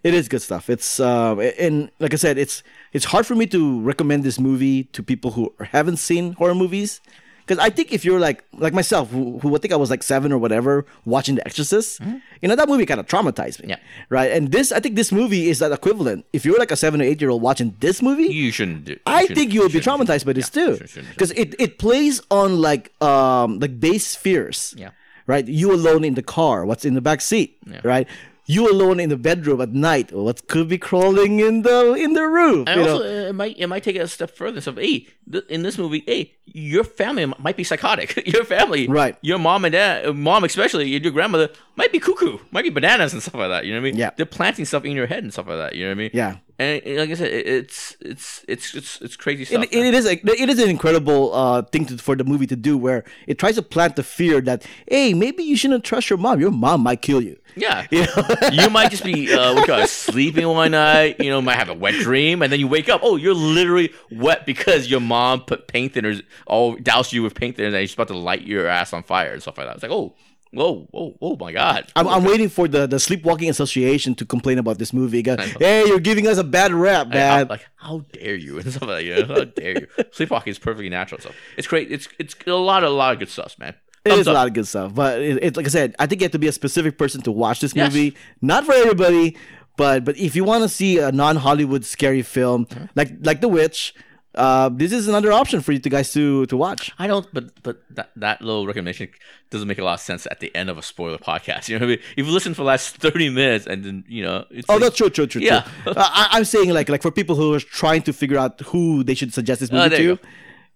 It is good stuff. It's uh, and like I said, it's it's hard for me to recommend this movie to people who haven't seen horror movies. Because I think if you're like like myself, who, who I think I was like seven or whatever, watching The Exorcist, you know that movie kind of traumatized me, Yeah. right? And this, I think this movie is that equivalent. If you're like a seven or eight year old watching this movie, You shouldn't do. I shouldn't- think you will be traumatized by this yeah, too, because it, it plays on like um like base fears. Yeah. Right. You alone in the car. What's in the back seat? Yeah. Right. You alone in the bedroom at night. What could be crawling in the in the roof? And know? also, it might it might take it a step further. So, hey, th- in this movie, hey, your family might be psychotic. your family, Right. Your mom and dad, mom especially, your grandmother might be cuckoo, might be bananas and stuff like that. You know what I mean? Yeah. They're planting stuff in your head and stuff like that. You know what I mean? Yeah. And like I said, it's it's it's it's it's crazy stuff. It, it is a, it is an incredible uh, thing to, for the movie to do where it tries to plant the fear that hey maybe you shouldn't trust your mom your mom might kill you yeah. you know you might just be uh, what you call it, sleeping one night. You know, might have a wet dream, and then you wake up. Oh, you're literally wet because your mom put paint thinners, all doused you with paint thinners, and she's about to light your ass on fire and stuff like that. It's like, oh, whoa, whoa, oh my god. I'm, I'm waiting for the, the Sleepwalking Association to complain about this movie. Go, hey, you're giving us a bad rap, man. like, how dare you? And stuff like that. You know, how dare you? Sleepwalking is perfectly natural stuff. It's great. It's it's a lot of a lot of good stuff, man. It Thumbs is a lot of good stuff, but it, it, like I said, I think you have to be a specific person to watch this Yes. movie. Not for everybody, but but if you want to see a non-Hollywood scary film Mm-hmm. like like The Witch, uh, this is another option for you to guys to to watch. I don't, but but that, that little recommendation doesn't make a lot of sense at the end of a spoiler podcast. You know what I mean? If you listen for the last thirty minutes and then you know, it's Oh, like- that's true, true, true. Yeah. true. uh, I, I'm saying like like for people who are trying to figure out who they should suggest this movie Oh, you to.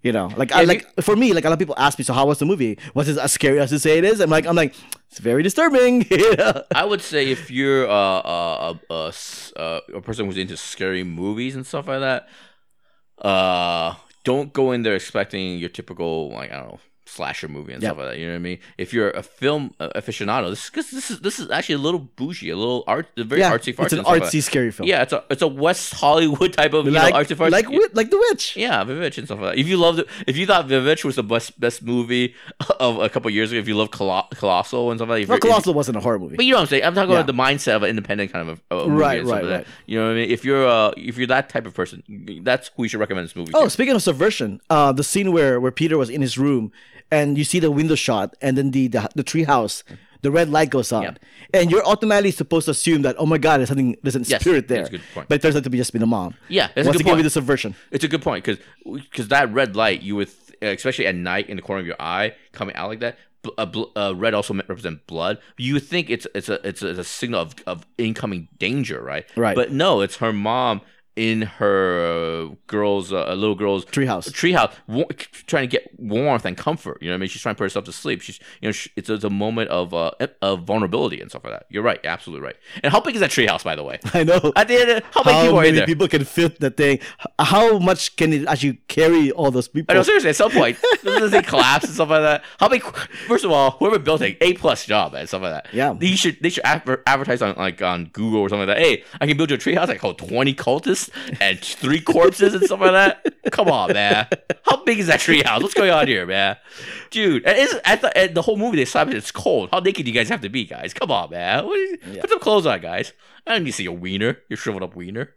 You know, like I Yeah, like for me, like a lot of people ask me, so how was the movie? Was it as scary as they say it is? I'm like, I'm like, it's very disturbing. you know? I would say if you're uh, a, a, uh, a person who's into scary movies and stuff like that, uh, don't go in there expecting your typical like I don't know slasher movie and stuff like that. You know what I mean? If you're a film aficionado, this cause this is this is actually a little bougie, a little art, a very yeah, artsy. it's an stuff like artsy, scary film. Yeah, it's a it's a West Hollywood type of you like know artsy fartsy. like like The Witch. Yeah, Vivitch and stuff like that. If you loved it, if you thought Vivitch was the best best movie of a couple years ago, if you love Colo- Colossal and stuff like that, Well, you're- if- Colossal wasn't a horror movie. but you know what I'm saying. I'm talking Yeah. about the mindset of an independent kind of a, a movie Right, right, like that. right. You know what I mean? If you're uh if you're that type of person, that's who you should recommend this movie. Oh, to. speaking of subversion, uh, the scene where where Peter was in his room and you see the window shot and then the the, the tree house, the red light goes on, Yeah. and you're automatically supposed to assume that oh my god, there's something, there's a Yes, spirit there. that's a good point. But it turns out to be just being a mom. Yeah, that's a Once good again point. the subversion. It's a good point because because that red light, you would especially at night in the corner of your eye coming out like that. Uh, bl- uh, red also represent blood. You would think it's it's a it's a, it's a signal of, of incoming danger, right? Right. But no, it's her mom in her uh, girl's uh, little girl's Treehouse. treehouse, wa- trying to get warmth and comfort. You know what I mean? She's trying to put herself to sleep. She's you know sh it's, a, it's a moment of uh of vulnerability and stuff like that. You're right, absolutely right. And how big is that treehouse, by the way? I know. At the end, of- how many How people are in many there? people can fit the thing? How much can it actually carry all those people? I know, seriously, at some point, doesn't they collapse and stuff like that? How big First of all, whoever built it, A plus job and stuff like that. Yeah. they should they should adver- advertise on like on Google or something like that. Hey, I can build you a treehouse like oh, 20 cultists and three corpses and stuff like that. Come on, man. How big is that treehouse? What's going on here, man? Dude, and it's, at the at the whole movie they established it's cold. How naked do you guys have to be, guys? Come on, man. What is- Put some clothes on, guys. I don't need to see your wiener, your shriveled up wiener.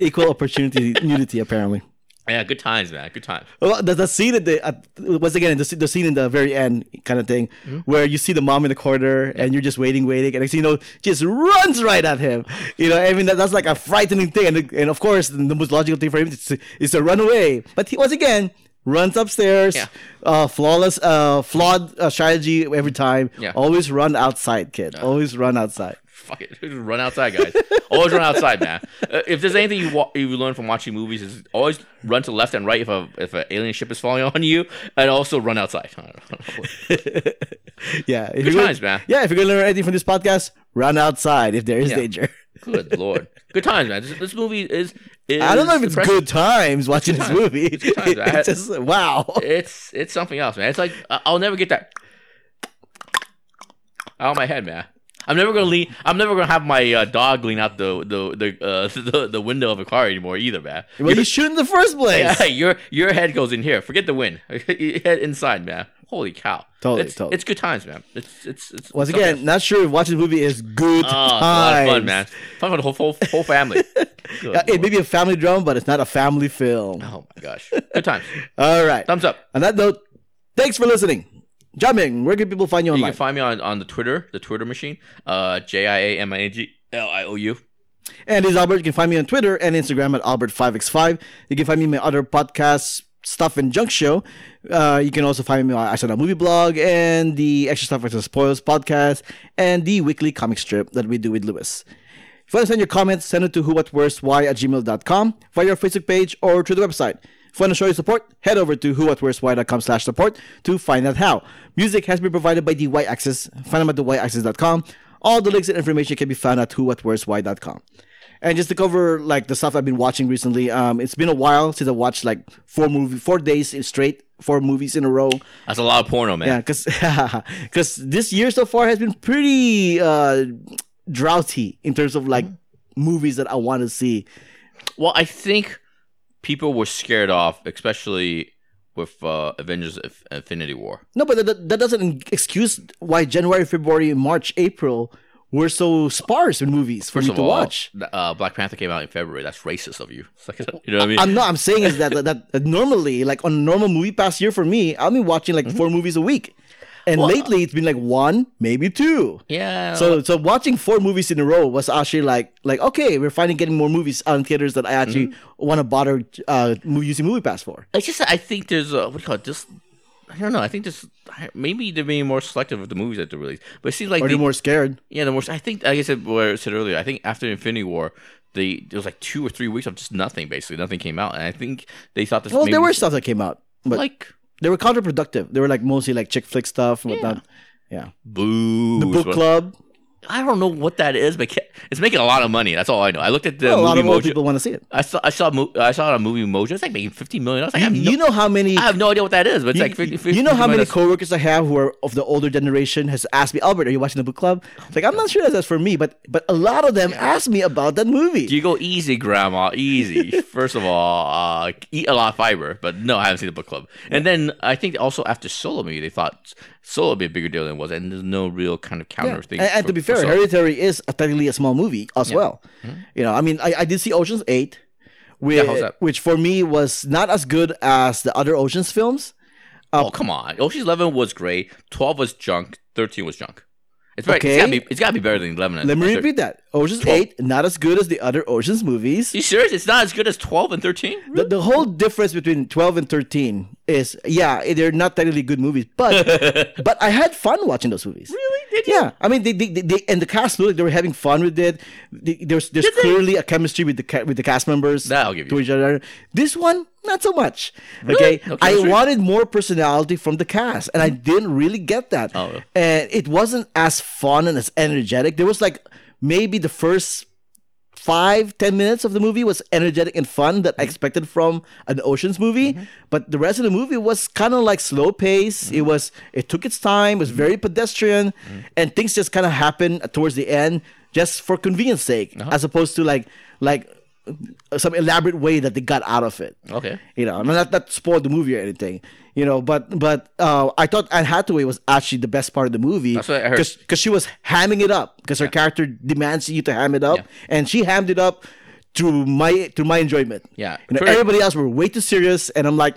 Equal opportunity nudity, apparently. Yeah, good times, man. Good times. Well, the, the scene at the at, once again the, scene- the scene in the very end kind of thing Mm-hmm. where you see the mom in the corner and you're just waiting, waiting, and next you know, just runs right at him. You know, I mean that, that's like a frightening thing, and, and of course the most logical thing for him is to, is to run away. But he, once again, runs upstairs. Yeah. Uh, flawless, uh, flawed uh, strategy every time. Yeah. Always run outside, kid. Always run outside. Fuck it, just run outside, guys. always run outside, man. Uh, if there's anything you wa- you learn from watching movies, is always run to left and right if a if an alien ship is falling on you, and also run outside. Yeah. If Good gonna- times, man. Yeah, if you're gonna learn anything from this podcast, run outside if there is Yeah. danger. Good lord, good times, man. This, this movie is, is. I don't know if it's depressing. good times watching this times. movie. good times. I It's just wow. It's it's something else, man. It's like I'll never get that out of my head, man. I'm never gonna lean. I'm never gonna have my uh, dog lean out the the the, uh, the the window of a car anymore either, man. Well, you shoot in the first place. Yeah, your your head goes in here. Forget the wind. Your head inside, man. Holy cow! Totally, it's, totally. it's good times, man. It's it's it's Once again, not sure if watching the movie is good oh, it's a lot times. of fun, man. Fun for the whole whole, whole family. Yeah, it may be a family drama, but it's not a family film. oh my gosh, good times. All right. Thumbs up. On that note, thanks for listening. Jiaming, where can people find you online? You can find me on, on the Twitter, the Twitter machine, uh, J I A M I N G L I O U. and this is Albert. You can find me on Twitter and Instagram at Albert5x5. You can find me in my other podcasts, Stuff and Junk Show. Uh, you can also find me on I Saw a Movie blog and the Extra Stuff Extra Spoils podcast and the weekly comic strip that we do with Lewis. If you want to send your comments, send it to whowhatworstwhy at gmail.com via your Facebook page or through the website. If you want to show your support, head over to whowhatworstwhy.com slash support to find out how. Music has been provided by the Y Axis. Find them at theyAxis.com. All the links and information can be found at whowhatworstwhy.com. And just to cover like the stuff I've been watching recently, um, it's been a while since I watched like four movie, four days in straight, four movies in a row. That's a lot of porno, man. Yeah, because because this year so far has been pretty uh, droughty in terms of like movies that I want to see. Well, I think people were scared off, especially with uh, Avengers Inf- Infinity War. No, but that, that doesn't excuse why January, February, March, April were so sparse in movies for First me to all, watch. uh, Black Panther came out in February. That's racist of you. Like- you know what I mean? I'm not. I'm saying is that, that that normally, like on a normal movie past year for me, I'll be watching Mm-hmm. like four movies a week, and lately it's been like one, maybe two. yeah. So so watching four movies in a row was actually like like okay, we're finally getting more movies out in theaters that I actually Mm-hmm. want to bother uh using MoviePass for. it's just I think there's a what do you call it? Just I don't know. I think there's maybe they're being more selective of the movies that they release. But it seems like Or they, they're more scared. yeah, the more. I think like I said what I said earlier. I think after Infinity War. They, there was like two or three weeks of just nothing. Basically, nothing came out, and I think they thought this. Well, maybe, there were stuff that came out, but like they were counterproductive. They were like mostly like chick flick stuff and whatnot. Yeah, boo. the book club. I don't know what that is, but it's making a lot of money. That's all I know. I looked at the Well, a lot movie of old Mojo. people want to see it. I saw I saw I saw on movie Mojo. It's like making fifty million. I was like, I no, You know how many I have no idea what that is, but it's You, like 50, you 50 know how many coworkers I have who are of the older generation has asked me, Albert, are you watching the book club? It's like I'm not sure that's for me, but but a lot of them ask me about that movie. You go easy, Grandma, easy. First of all, uh, eat a lot of fiber, but no, I haven't seen the book club. And then I think also after Solo, maybe they thought Solo would be a bigger deal than it was, and there's no real kind of counter Yeah. thing. And, and to be for fair, Solo. Hereditary is a, technically a small movie as well. Mm-hmm. You know, I mean, I, I did see Ocean's Eight, which, that? which for me was not as good as the other Ocean's films. Uh, oh come on, Ocean's Eleven was great. Twelve was junk. Thirteen was junk. It's, very, Okay. it's, gotta be, it's gotta be better than eleven. Let me repeat that. Ocean's Twelve. Eight, not as good as the other Ocean's movies. You serious? It's not as good as twelve and thirteen. The, the whole difference between 12 and 13 is, yeah, they're not technically good movies, but but I had fun watching those movies. Really? Did you? Yeah, I mean, they, they, they, they and the cast looked like they were having fun with it. They, there's there's Did they? clearly a chemistry with the with the cast members That I'll give you. to each other. This one, not so much. Really? Okay, No I wanted more personality from the cast, and I didn't really get that. Oh. And it wasn't as fun and as energetic. There was like maybe the first five ten minutes of the movie was energetic and fun that I mm-hmm. expected from an Ocean's movie, mm-hmm. but the rest of the movie was kind of like slow pace. Mm-hmm. It was it took its time, It was very pedestrian, and things just kind of happened towards the end just for convenience sake, uh-huh. as opposed to like like uh, some elaborate way that they got out of it. Okay. You know, I mean, not that spoiled the movie or anything. You know, but but uh, I thought Anne Hathaway was actually the best part of the movie. That's what I heard. Because she was hamming it up because her character demands you to ham it up, Yeah. and she hammed it up through my through my enjoyment. Yeah. You know, Twitter- everybody else were way too serious, and I'm like,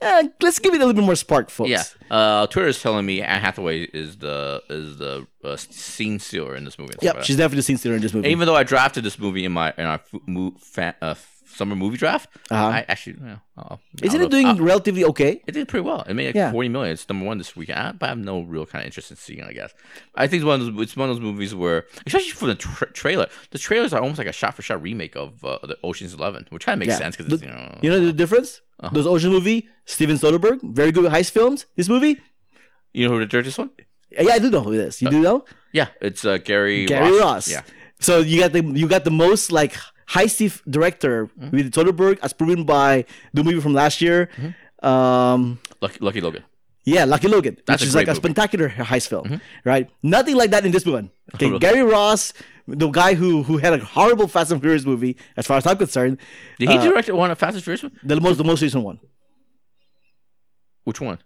eh, let's give it a little bit more spark, folks. Yeah. Uh, Twitter is telling me Anne Hathaway is the is the uh, scene stealer in this movie. and stuff Yep, like that. she's definitely the scene stealer in this movie. And even though I drafted this movie in my in our fu- mo- fa- uh, summer movie draft. Uh-huh. I actually, well, I'll- Isn't it doing I- relatively okay? it did pretty well. It made like Yeah. forty million. It's number one this week. I, but I have no real kind of interest in seeing it. I guess I think it's one of those. It's one of those movies where, especially for the tra- trailer, the trailers are almost like a shot-for-shot remake of uh, the Ocean's Eleven, which kind of makes Yeah. sense because you know, You know the difference? Uh-huh. Those ocean movie, Steven Soderbergh, very good heist films. This movie, you know who directed this one? yeah, I do know who it is. You do know? Yeah, it's uh, Gary Gary Ross. Ross. Yeah, So you got the you got the most like heisty f- director Mm-hmm. with Soderbergh, as proven by the movie from last year. Um, Lucky, Lucky Logan. yeah, Lucky Logan, That's which a is like great a movie. Mm-hmm. spectacular heist film, right? Nothing like that in this one. Okay, Really? Gary Ross, the guy who who had a horrible Fast and Furious movie, as far as I'm concerned, Did he Uh, direct one of Fast and Furious? one? the most the most recent one. Which one?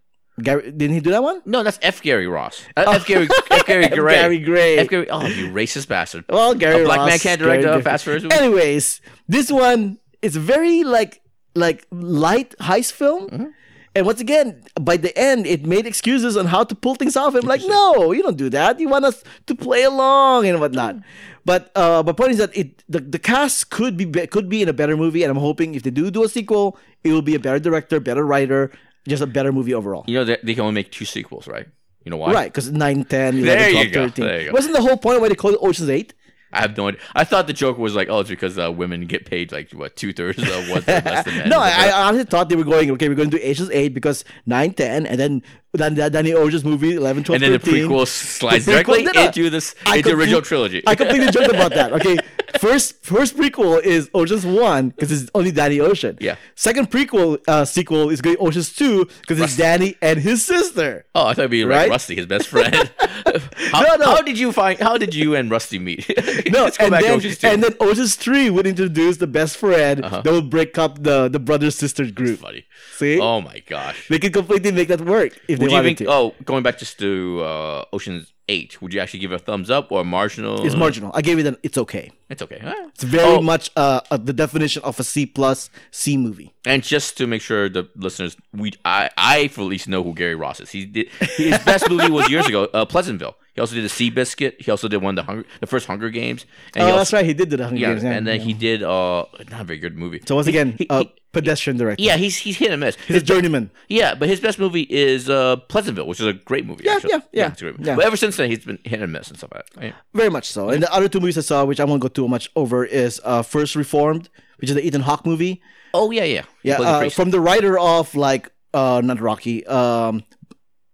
Gary, didn't he do that one? No, that's F. Gary Ross. Uh, F. Gary F. Gary Gray. Gary Gray. F. Gary. Oh, you racist bastard. Well, Gary A black Ross, man can't direct Gary a. Fast movie? Anyways, this one is very like like light heist film. Mm-hmm. And once again, by the end, it made excuses on how to pull things off. I'm like, no, you don't do that. You want us to play along and whatnot. But uh, my point is that it the, the cast could be, be could be in a better movie, and I'm hoping if they do do a sequel, it will be a better director, better writer, just a better movie overall. You know that they can only make two sequels, right? You know why? Right, because 9, 10, 11, There you go, 13. there you go. Wasn't the whole point why they called it Ocean's 8? I have no idea. I thought the joke was like, oh, it's because uh, women get paid like what two thirds of what less than men. no, I, I honestly thought they were going, okay, we're going to do Asians 8 because 9, 10, and then Dan, Dan, Danny Ocean's movie 11, 12, and then the prequel slides The prequel- directly no, no. into this I into the complete- original trilogy. I completely joked about that. Okay, first first prequel is Ocean's 1 because it's only Danny Ocean. Yeah. Second prequel uh, sequel is going Ocean's 2 because it's Danny and his sister. oh, I thought it'd be like Right? Rusty, his best friend. how, No, no. how did you find? How did you and Rusty meet? No, and then, Ocean's Two. and then Ocean's 3 would introduce the best friend that would break up the, the brother sister group. Funny. See? Oh my gosh. They could completely make that work if they Would you think? Oh, going back just to uh, Ocean's Eight, would you actually give it a thumbs up or a marginal? It's marginal. I gave it an it's okay. It's okay. Right. It's very Oh, much uh, uh, the definition of a C plus C movie. And just to make sure the listeners, we I I for at least know who Gary Ross is. He did his best movie was years ago, uh, Pleasantville. He also did the Seabiscuit. He also did one of the Hunger, the first Hunger Games. And Oh, he that's right. He did the Hunger Yeah, Games. Yeah, and then yeah. he did uh not a very good movie. So once again, he- a he- pedestrian director. yeah, he's he's hit and miss. he's a journeyman. Yeah, but his best movie is uh Pleasantville, which is a great movie. Yeah, actually. yeah, yeah, it's a great movie. yeah. But ever since then, he's been hit and miss and stuff like that. Yeah. Very much so. And the other two movies I saw, which I won't go too much over, is uh, First Reformed, which is the Ethan Hawke movie. Oh yeah, yeah, Yeah, uh, from the writer of like uh, not Rocky. Um,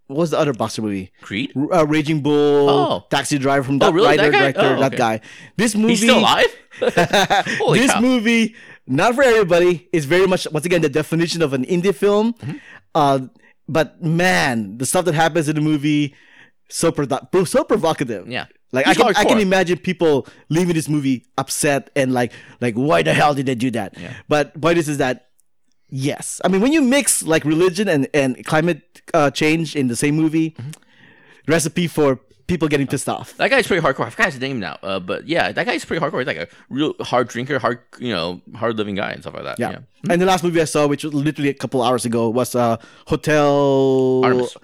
what was the other boxer movie? Creed. Uh, Raging Bull, Oh. Taxi Driver from that really? Writer, guy? director, Oh, that guy. This movie, He's still alive. This cow. movie, not for everybody, is very much once again the definition of an indie film. Mm-hmm. Uh, but man, the stuff that happens in the movie, so produ- so provocative. Yeah. Like He's I can, I can imagine people leaving this movie upset and like like why the hell did they do that? Yeah. But point is is that yes, I mean when you mix like religion and and climate uh, change in the same movie, Mm-hmm. recipe for people getting pissed off. That guy's pretty hardcore. I forgot his name now. Uh, but yeah, that guy's pretty hardcore. He's like a real hard drinker, hard you know, hard living guy and stuff like that. Yeah. And the last movie I saw, which was literally a couple hours ago, was uh Hotel. Artemis.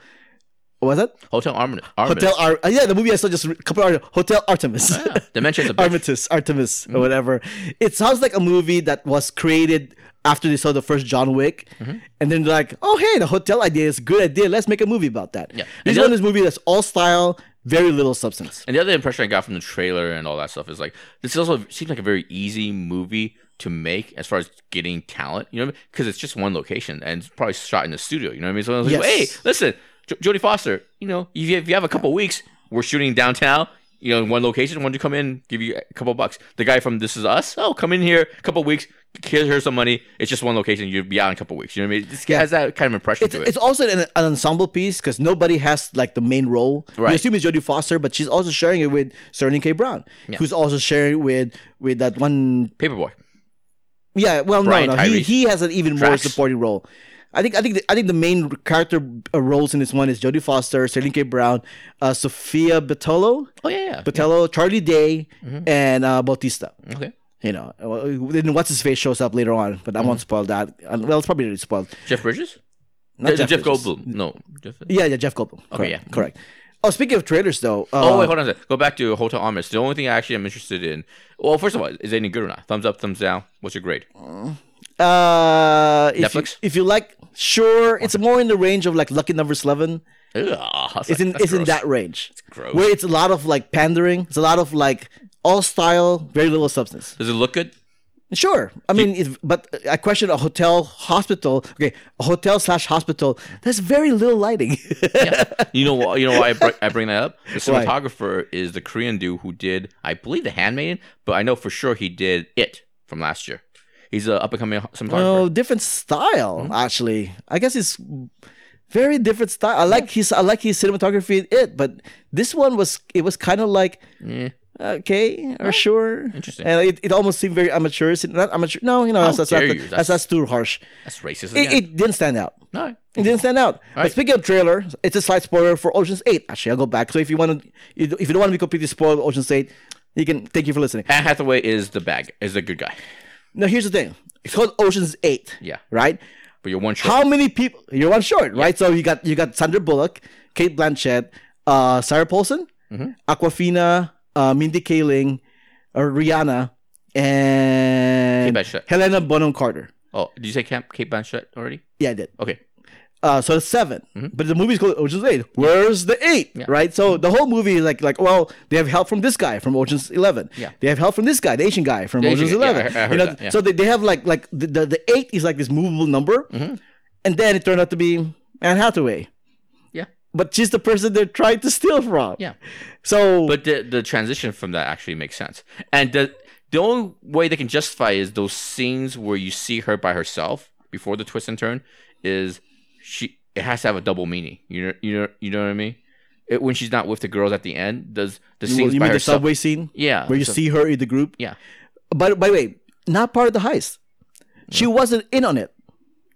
What was that? Hotel Artemis. Artemis. Hotel Ar- uh, yeah, the movie I saw just a couple hours. Hotel Artemis. Yeah. Dementia's a bitch. Artemis, Artemis, or whatever. It sounds like a movie that was created after they saw the first John Wick, mm-hmm. and then they're like, "Oh, hey, the hotel idea is a good idea. Let's make a movie about that." Yeah. this And one is a movie that's all style, very little substance. And the other impression I got from the trailer and all that stuff is like this also seems like a very easy movie to make as far as getting talent, you know, because it's just one location and it's probably shot in the studio. You know what I mean? So I was like, Yes. hey, listen, J- Jodie Foster, you know, if you, if you have a couple weeks, we're shooting downtown. You know, in one location. Why don't you come in, give you a couple bucks? The guy from This Is Us, oh, come in here, a couple weeks, here's some money. It's just one location. You'll be out in a couple weeks. You know what I mean? This Yeah. has that kind of impression It's, to it. it's also an, an ensemble piece because nobody has like the main role. Right. You assume it's Jodie Foster, but she's also sharing it with Sterling K. Brown, who's also sharing it with with that one Paperboy. Yeah, well, Brian no, no, he, he has an even more supporting role. I think I think the, I think the main character uh, roles in this one is Jodie Foster, Sterling K. Brown, uh, Sophia Batolo, Oh yeah, yeah. Boutella, Charlie Day, Mm-hmm. and uh, Bautista. okay. You know, uh, then what's his face shows up later on, but I Mm-hmm. won't spoil that. Uh, Well, it's probably already spoiled. Jeff Bridges. Not Uh, Jeff, Bridges. Goldblum. No. Jeff. Yeah, yeah, Jeff Goldblum. Okay, Correct, yeah. correct. Oh, speaking of trailers, though. Uh, oh wait, hold on a second. Go back to Hotel Artemis. The only thing I actually am interested in. Well, first of all, is it any good or not? Thumbs up, thumbs down. What's your grade? Uh, if Netflix? You, if you like, sure. It's more in the range of like Lucky Number Slevin. Ugh, It's like- in that's it's in that range. gross. Where it's a lot of like pandering. It's a lot of like all style, very little substance. Does it look good? Sure. I mean, if, but I question a hotel, hospital. Okay, a hotel slash hospital. There's very little lighting. Yeah. you know why? You know why I, br- I bring that up? The Why? cinematographer is the Korean dude who did, I believe, The Handmaiden, but I know for sure he did It from last year. He's a up and coming cinematographer. oh, different style. Hmm? Actually, I guess it's very different style. I like his I like his cinematography in it, but this one was it was kind of like Yeah. Okay or sure. interesting. And it, it almost seemed very amateur. Not amateur. No, you know that's that's, not, you. that's That's- too harsh. That's racist It, it didn't stand out. no. It didn't stand out. But Right. speaking of trailer, it's a slight spoiler for Ocean's Eight. Actually, I'll go back. So if you want to, if you don't want to be completely spoiled, with Ocean's Eight, you can. Thank you for listening. Anne Hathaway is the bag, is the good guy. Now here's the thing. It's called Ocean's Eight. Yeah. Right. But you're one short. How many people? You're one short, right? So you got you got Sandra Bullock, Cate Blanchett, uh, Sarah Paulson, Mm-hmm. Awkwafina, uh, Mindy Kaling, uh, Rihanna, and. Helena Bonham Carter. Oh, did you say Camp Cate Blanchett already? Yeah, I did. Okay. Uh, so it's 7 but the movie's called Ocean's Eight. Where's the eight? Mm-hmm. Yeah. Right. So the whole movie is like like well, they have help from this guy from Ocean's Eleven. Yeah. They have help from this guy, the Asian guy from The Asian Ocean's yeah, Eleven. I- I heard you know, that, yeah. so they, they have like like the, the the eight is like this movable number, Mm-hmm. and then it turned out to be Anne Hathaway, Yeah. But she's the person they're trying to steal from. Yeah. So But the the transition from that actually makes sense. And the the only way they can justify is those scenes where you see her by herself before the twist and turn is she it has to have a double meaning. You know you know you know what I mean? It, when she's not with the girls at the end, does the you, scenes you by mean the subway scene Yeah. where you so- see her in the group? Yeah. But by the way, not part of the heist. She wasn't in on it.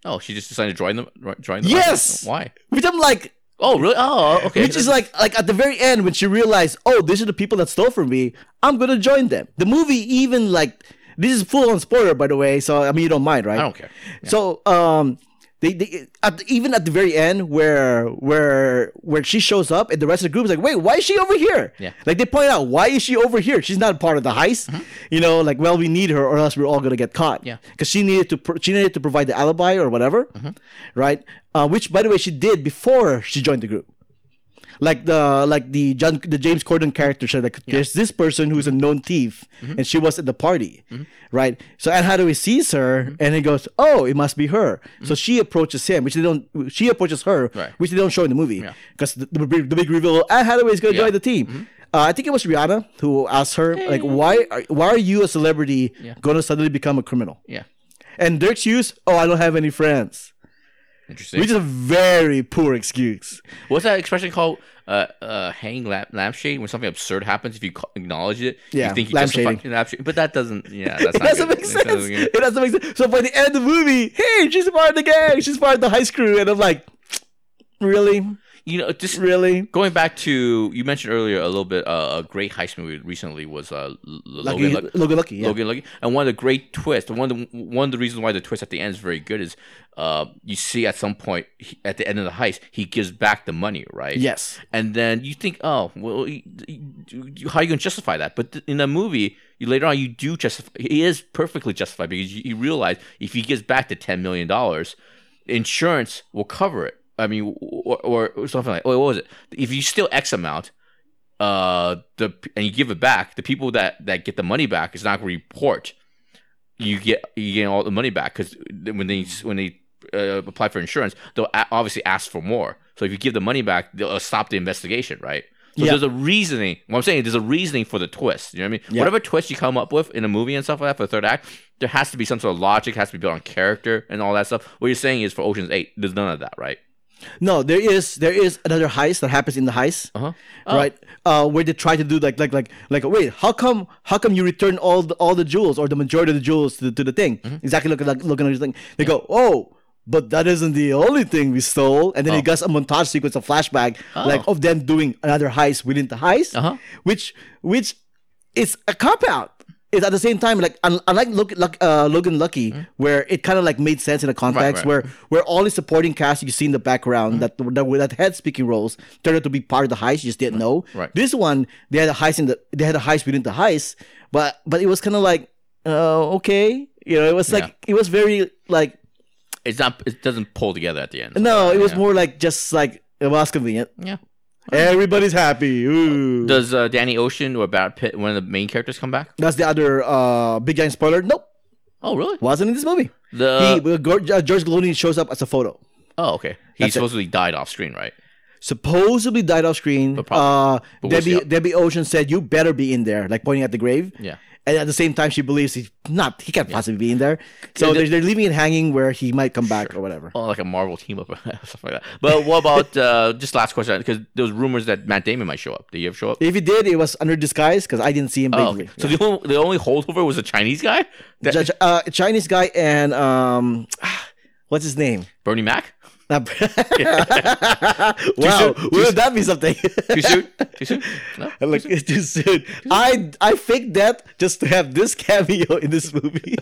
Oh, she just decided to join them. Join them. Yes! Why? Which I'm like, Oh, really? Oh, okay. Which is like like at the very end when she realized, oh, these are the people that stole from me. I'm gonna join them. The movie even like this is full on spoiler by the way, so I mean you don't mind, right? I don't care. So um they, they at even at the very end where where where she shows up and the rest of the group is like, wait, why is she over here? Yeah. Like they point out, why is she over here? She's not part of the heist. You know, like well, we need her or else we're all gonna get caught. Mm-hmm. Yeah. Because she needed to pr- she needed to provide the alibi or whatever, Mm-hmm. right? Uh, which by the way she did before she joined the group like the like the John the James Corden character said like there's this person who's a known thief Mm-hmm. and she was at the party right so Anne Hathaway sees her Mm-hmm. and he goes oh it must be her so she approaches him which they don't she approaches her Right. which they don't show in the movie Yeah. because the, the, big- the big reveal Anne Hathaway is going to Yeah. Mm-hmm. join the team uh, I think it was Rihanna who asked her like why are, why are you a celebrity Yeah. going to suddenly become a criminal Yeah. and Dirk Hughes oh I don't have any friends Interesting. which is a very poor excuse What's that expression called? Uh, uh, hang lamp, lampshade when something absurd happens. If you acknowledge it, Yeah, you think you lampshading. lampshade. But that doesn't. Yeah, that's It not doesn't good. make sense. doesn't It doesn't make sense. So by the end of the movie, hey, she's part of the gang. She's part of the high crew, and I'm like, really, You know, just really. going back to you mentioned earlier a little bit. Uh, a great heist movie recently was uh, Lucky, Logan. Lucky. Logan Lucky, yeah. Logan Lucky. And one of the great twists, one of the one of the reasons why the twist at the end is very good is, uh, you see at some point he, at the end of the heist he gives back the money, right? Yes. And then you think, oh, well, how are you going to justify that? But th- in the movie, you, later on, you do justify. He is perfectly justified because you, you realize if he gives back the ten million dollars, insurance will cover it. I mean, or, or something like. Oh what was it? If you steal X amount, uh, the and you give it back, the people that that get the money back is not going to report. You get you get all the money back because when they when they uh, apply for insurance, they'll a- obviously ask for more. So if you give the money back, they'll uh, stop the investigation, right? So Yeah. there's a reasoning. What I'm saying, there's a reasoning for the twist. You know what I mean? Yeah. Whatever twist you come up with in a movie and stuff like that for the third act, there has to be some sort of logic, has to be built on character and all that stuff. What you're saying is for Ocean's Eight, there's none of that, right? No, there is there is another heist that happens in the heist, Uh huh. right? Uh, where they try to do like like like like wait, how come how come you return all the all the jewels or the majority of the jewels to the, to the thing? Mm-hmm. Exactly looking like looking at the thing. They go, oh. But that isn't the only thing we stole, and then Oh. he does a montage sequence, a flashback, like of them doing another heist within the heist, Uh-huh. which which is a cop out. It's at the same time like un- unlike Look, Luck, uh, Logan Lucky, where it kind of like made sense in the context, Mm-hmm. right. where where all the supporting cast you see in the background that, that that had speaking roles turned out to be part of the heist. You just didn't know. Right. This one they had a heist in the they had a heist within the heist, but but it was kind of like uh, okay, you know, it was like Yeah. it was very like It's not. It doesn't pull together at the end. no, it was Yeah. more like just like it was convenient. Yeah. Everybody's happy. Ooh. Does uh, Danny Ocean or Brad Pitt, one of the main characters, come back? That's the other uh, big giant spoiler. Nope, Oh, really? wasn't in this movie. The he, uh, uh, George Clooney shows up as a photo. oh, okay. He That's it. supposedly died off screen, right? Supposedly died off screen. But probably- Uh, but Debbie Debbie Ocean said, "You better be in there," like pointing at the grave. Yeah. And at the same time, she believes he's not. He can't possibly be in there. So Yeah, they're, they're leaving it hanging where he might come back or whatever. Oh, like a Marvel team up, stuff like that. But what about uh, just last question? Because there was rumors that Matt Damon might show up. Did he ever show up? If he did, it was under disguise because I didn't see him Oh, okay. so the only, the only holdover was a Chinese guy. That, uh, Chinese guy and um, what's his name? Bernie Mac. wow, wouldn't that be something? Too soon? Too soon? No. Like it's too soon. I I faked that just to have this cameo in this movie.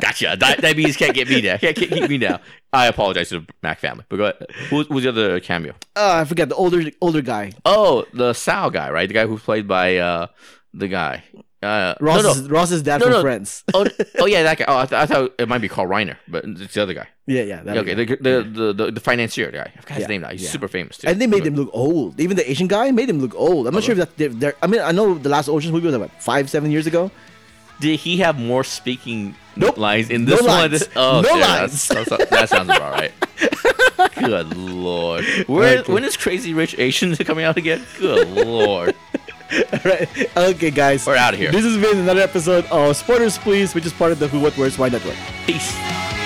Gotcha. Di- diabetes can't get me there. Can't, can't keep me down. I apologize to the Mac family. But go ahead. Who, who's the other cameo? uh, I forgot the older older guy. Oh, the Sal guy, right? The guy who's played by uh, the guy. Uh, Ross's, no, no. Ross's dad No, from no. Friends. Oh, oh, yeah, that guy. Oh, I, th- I thought it might be Carl Reiner, but it's the other guy. Yeah, yeah. okay, the, the, the, the, the financier guy. I forgot his Yeah, name now. He's yeah. super famous, too. and they made him look old. Even the Asian guy made him look old. I'm not sure if that they're, they're. I mean, I know the last Ocean's movie was like what, five, seven years ago. Did he have more speaking Nope. lines in No this one? lines. Oh, No yeah, lines. that's- that's- that sounds about right. Good lord. Where, Okay. When is Crazy Rich Asians coming out again? Good lord. Right. Okay, guys. We're outta here. This has been another episode of Spoilers Please, which is part of the Who What Where's Why Network. Peace.